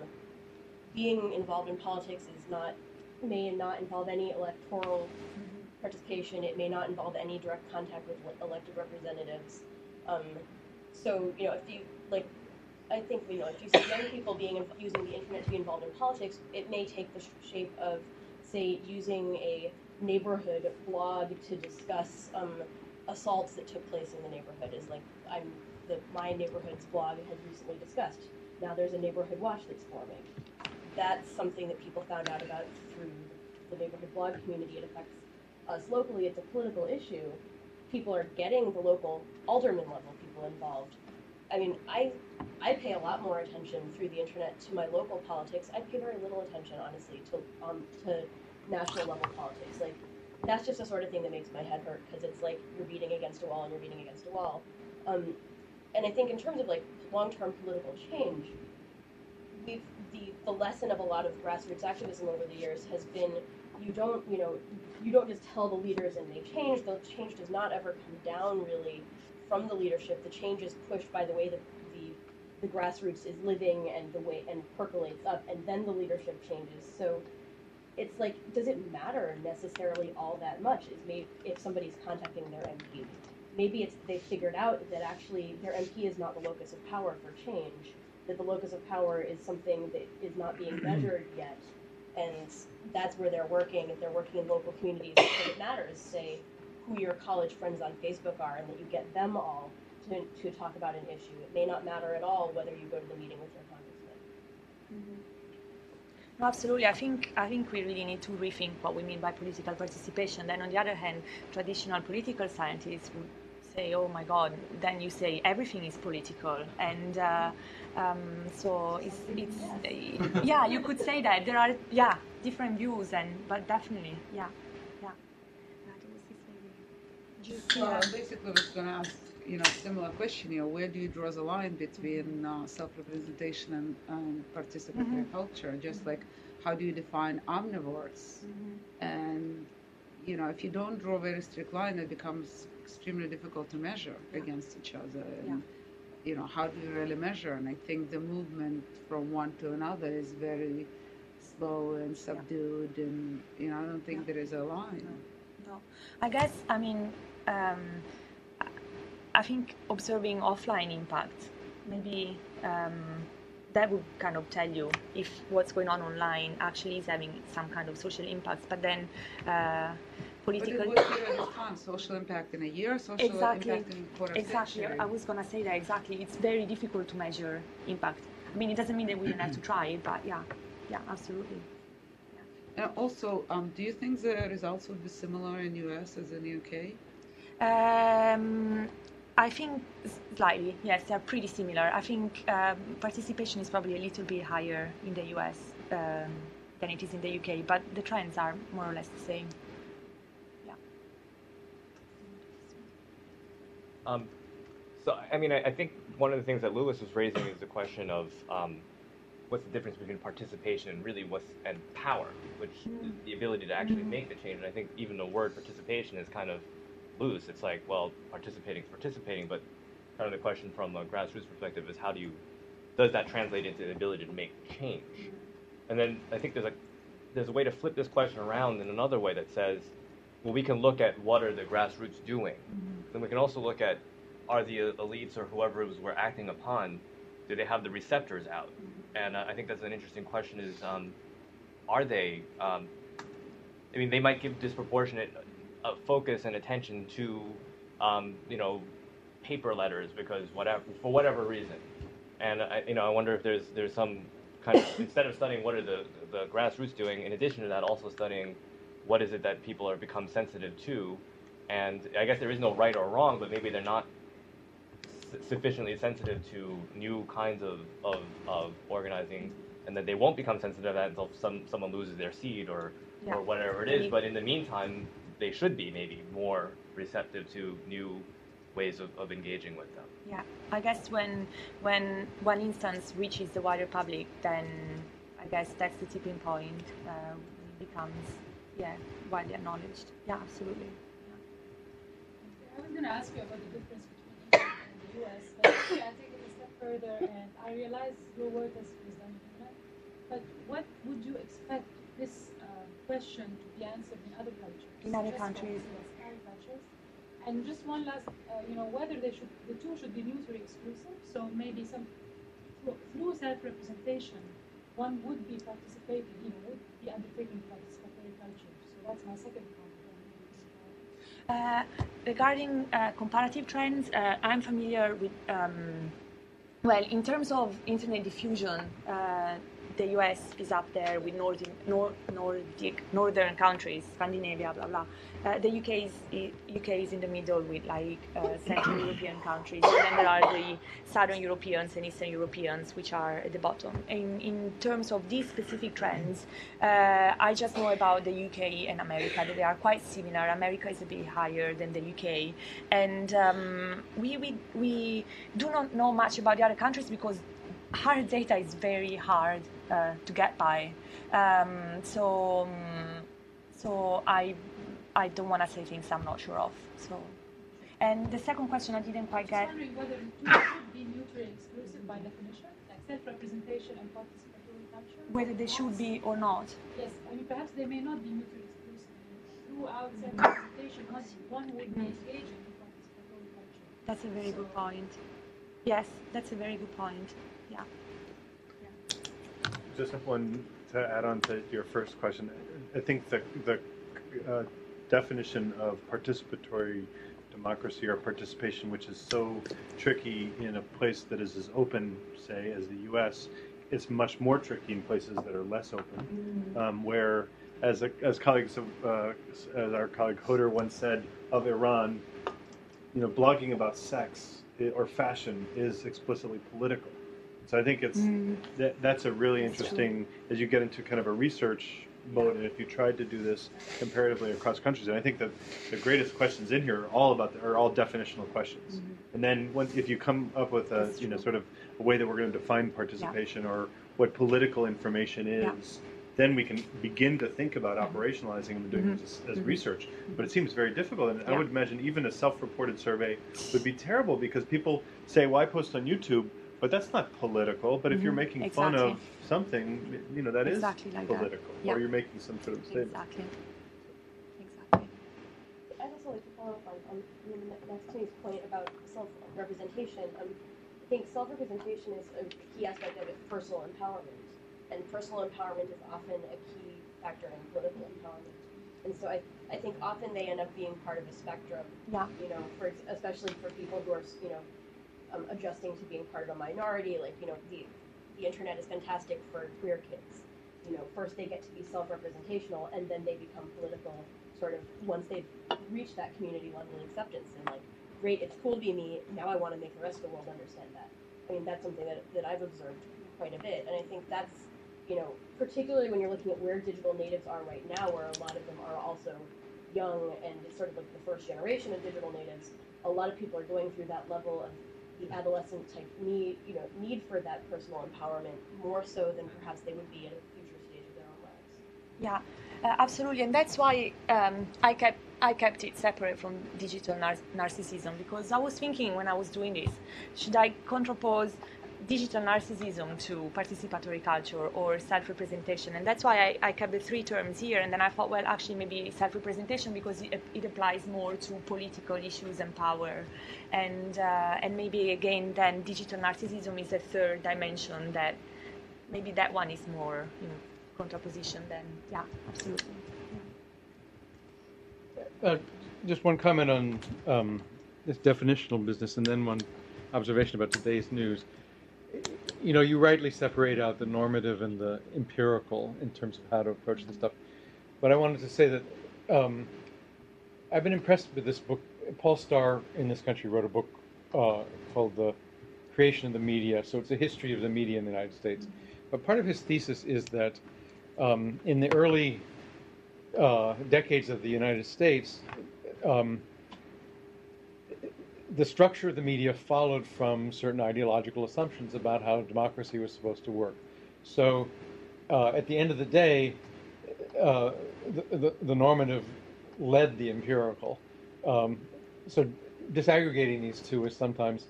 being involved in politics is not may not involve any electoral mm-hmm. participation. It may not involve any direct contact with elected representatives. Um, so you know if you like, I think you know if you see young people being using the internet to be involved in politics, it may take the shape of say using a neighborhood blog to discuss. Um, assaults that took place in the neighborhood is like I'm the my neighborhood's blog has recently discussed. Now there's a neighborhood watch that's forming. That's something that people found out about through the neighborhood blog community. It affects us locally. It's a political issue. People are getting the local alderman level people involved. I mean, I I pay a lot more attention through the internet to my local politics. I pay very little attention, honestly, to um, to national level politics. Like that's just the sort of thing that makes my head hurt because it's like you're beating against a wall and you're beating against a wall. Um, and I think in terms of like long-term political change, we've the the lesson of a lot of grassroots activism over the years has been you don't you know you don't just tell the leaders and they change. The change does not ever come down really from the leadership. The change is pushed by the way that the the grassroots is living and the way and percolates up, and then the leadership changes. So it's like, does it matter necessarily all that much? Is maybe if somebody's contacting their MP, maybe it's they figured out that actually their MP is not the locus of power for change. That the locus of power is something that is not being (clears throat) measured yet, and that's where they're working. If they're working in local communities, it matters. Say who your college friends on Facebook are, and that you get them all to, to talk about an issue. It may not matter at all whether you go to the meeting with your congressman. Mm-hmm. Absolutely. I think I think we really need to rethink what we mean by political participation. Then, on the other hand, traditional political scientists would say, "Oh my God!" Then you say everything is political, and uh, um, so it's it's uh, yeah. You could say that there are yeah different views, and but definitely yeah yeah. Uh, basically, I was going to ask you know similar question. You know, where do you draw the line between uh, self-representation and um, participatory mm-hmm. culture? Just like how do you define omnivores mm-hmm. and you know, if you don't draw a very strict line, it becomes extremely difficult to measure yeah. against each other. And, yeah. you know, how do you really measure? And I think the movement from one to another is very slow and subdued, yeah. and you know, I don't think there is a line. No. no. I guess I mean, um, I think observing offline impact, maybe. Um, that would kind of tell you if what's going on online actually is having some kind of social impact. But then uh, political. But it would time, social impact in a year, social exactly. impact in a quarter Exactly. Century. I was going to say that exactly. It's very difficult to measure impact. I mean, it doesn't mean that we don't have to try it, but yeah, yeah, absolutely. Yeah. And also, um, do you think the results would be similar in US as in the UK? Um, I think slightly, yes, they're pretty similar. I think um, participation is probably a little bit higher in the US um, than it is in the UK, but the trends are more or less the same. Um, so, I mean, I, I, think one of the things that Lewis was raising is the question of um, what's the difference between participation and really what's and power, which mm-hmm. is the ability to actually mm-hmm. make the change. And I think even the word participation is kind of loose. It's like, well, participating is participating, but kind of the question from a grassroots perspective is how do you does that translate into the ability to make change? And then I think there's a there's a way to flip this question around in another way that says, well, we can look at what are the grassroots doing. Mm-hmm. Then we can also look at are the elites or whoever it was we're acting upon, do they have the receptors out? Mm-hmm. And uh, I think that's an interesting question. Is um, are they? Um, I mean, they might give disproportionate uh, focus and attention to, um, you know, paper letters because whatever for whatever reason. And I, you know, I wonder if there's there's some kind of (coughs) instead of studying what are the the grassroots doing, in addition to that, also studying what is it that people are become sensitive to. And I guess there is no right or wrong, but maybe they're not sufficiently sensitive to new kinds of, of, of organizing, and that they won't become sensitive to that until some, someone loses their seed or, yeah. or whatever it is. But in the meantime, they should be maybe more receptive to new ways of, of engaging with them. Yeah, I guess when when one instance reaches the wider public, then I guess that's the tipping point. Uh, becomes yeah widely acknowledged. Yeah, absolutely. Yeah. I was going to ask you about the difference between England and the US. But yeah, I take it a step further, and I realize your work has is done in Internet. But what would you expect this question to be answered in other cultures? In other countries. Yes, other cultures. And just one last, uh, you know, whether they should, the two should be mutually exclusive. So maybe some through self-representation, one would be participating, you know, would be undertaking participatory culture. So that's my second point. Uh, regarding uh, comparative trends, uh, I'm familiar with, um, well, in terms of internet diffusion, uh, the US is up there with Nordic, Nord, Nordic, northern countries, Scandinavia, blah blah. Uh, the UK is UK is in the middle with like uh, Central (coughs) European countries, and then there are the Southern Europeans and Eastern Europeans, which are at the bottom. In in terms of these specific trends, uh, I just know about the UK and America that they are quite similar. America is a bit higher than the UK, and um, we we we do not know much about the other countries because hard data is very hard uh, to get by. Um, so, um, so I, I don't want to say things I'm not sure of. So, and the second question I didn't quite get. wondering whether should be mutually exclusive by definition, like self-representation and participatory culture. Whether they should be or not. Yes, I mean perhaps they may not be mutually exclusive. Throughout self-representation, one would be engaging in participatory culture. That's a very so, good point. Yes, that's a very good point. Yeah. Just one to add on to your first question. I think the the uh, definition of participatory democracy or participation, which is so tricky in a place that is as open, say, as the U.S., it's much more tricky in places that are less open, mm. um, where, as a, as colleagues of, uh, as our colleague Hoder once said of Iran, you know, blogging about sex or fashion is explicitly political. So I think it's mm. that, that's a really interesting as you get into kind of a research mode, and if you tried to do this comparatively across countries, and I think that the greatest questions in here are all about the, are all definitional questions. Mm-hmm. And then when, if you come up with a you know sort of a way that we're going to define participation yeah. or what political information is. Yeah then we can begin to think about operationalizing and doing mm-hmm. this as, as mm-hmm. research. But it seems very difficult, and yeah. I would imagine even a self-reported survey would be terrible because people say, "Well, I post on YouTube." But that's not political. But if mm-hmm. you're making exactly. fun of something, you know, that exactly is like political, that. Yep. or you're making some sort of statement. Exactly. Exactly. I'd also like to follow up on, on Maximi's point about self-representation. Um, I think self-representation is a key aspect of it, personal empowerment and personal empowerment is often a key factor in political empowerment. And so I, I think often they end up being part of a spectrum. Yeah. You know, for especially for people who are you know um, adjusting to being part of a minority. Like you know, the the internet is fantastic for queer kids. You know, first they get to be self-representational, and then they become political. Sort of once they've reached that community level acceptance, and like, great, it's cool to be me. Now I want to make the rest of the world understand that. I mean, that's something that that I've observed quite a bit, and I think that's you know, particularly when you're looking at where digital natives are right now, where a lot of them are also young and sort of like the first generation of digital natives, a lot of people are going through that level of the adolescent type need, you know, need for that personal empowerment more so than perhaps they would be at a future stage of their own lives. Yeah, uh, absolutely, and that's why um, I kept I kept it separate from digital nar- narcissism because I was thinking when I was doing this, should I contrapose digital narcissism to participatory culture or self-representation. And that's why I, I, kept the three terms here. And then i thought well actually maybe self-representation because it, it applies more to political issues and power. And uh, and maybe again then digital narcissism is a third dimension that maybe that one is more you know contraposition than yeah absolutely. Uh, just one comment on um, this definitional business and then one observation about today's news you know, you rightly separate out the normative and the empirical in terms of how to approach this stuff. But I wanted to say that um, I've been impressed with this book. Paul Starr in this country wrote a book uh, called The Creation of the Media. So it's a history of the media in the United States. But part of his thesis is that um, in the early uh, decades of the United States, um, the structure of the media followed from certain ideological assumptions about how democracy was supposed to work. So, uh, at the end of the day, uh, the, the, the, normative led the empirical. Um, so, disaggregating these two is sometimes,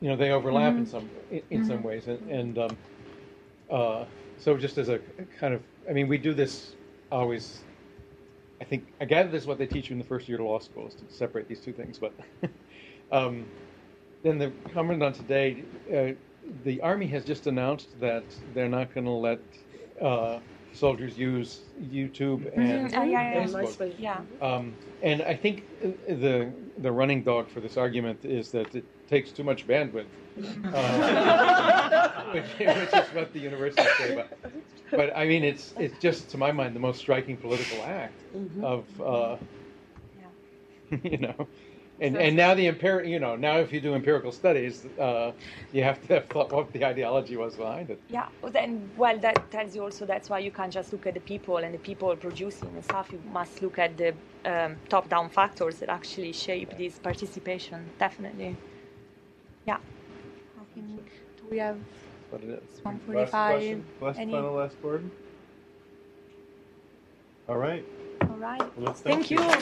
you know, they overlap mm-hmm. in some in, in mm-hmm. some ways, and, and um, uh, so just as a kind of, I mean, we do this always. I think I gather this is what they teach you in the first year of law school is to separate these two things, but. (laughs) Um, then the comment on today, uh, the Army has just announced that they're not going to let uh, soldiers use YouTube mm-hmm. and mm-hmm. yeah, Facebook. Yeah. Um, and I think the the running dog for this argument is that it takes too much bandwidth, uh, (laughs) which, which, is what the universities say about. But I mean, it's it's just to my mind the most striking political act mm-hmm. of, uh, yeah. (laughs) you know. And, and now the empirical, you know, now if you do empirical studies, uh, you have to have thought what the ideology was behind it. Yeah, then well, that tells you also that's why you can't just look at the people and the people producing the stuff. You must look at the um, top-down factors that actually shape this participation. Definitely. Yeah. I think do we have what it is. 145. Last question. Last Any? final last word. All right. All right. Well, thank, thank you. you.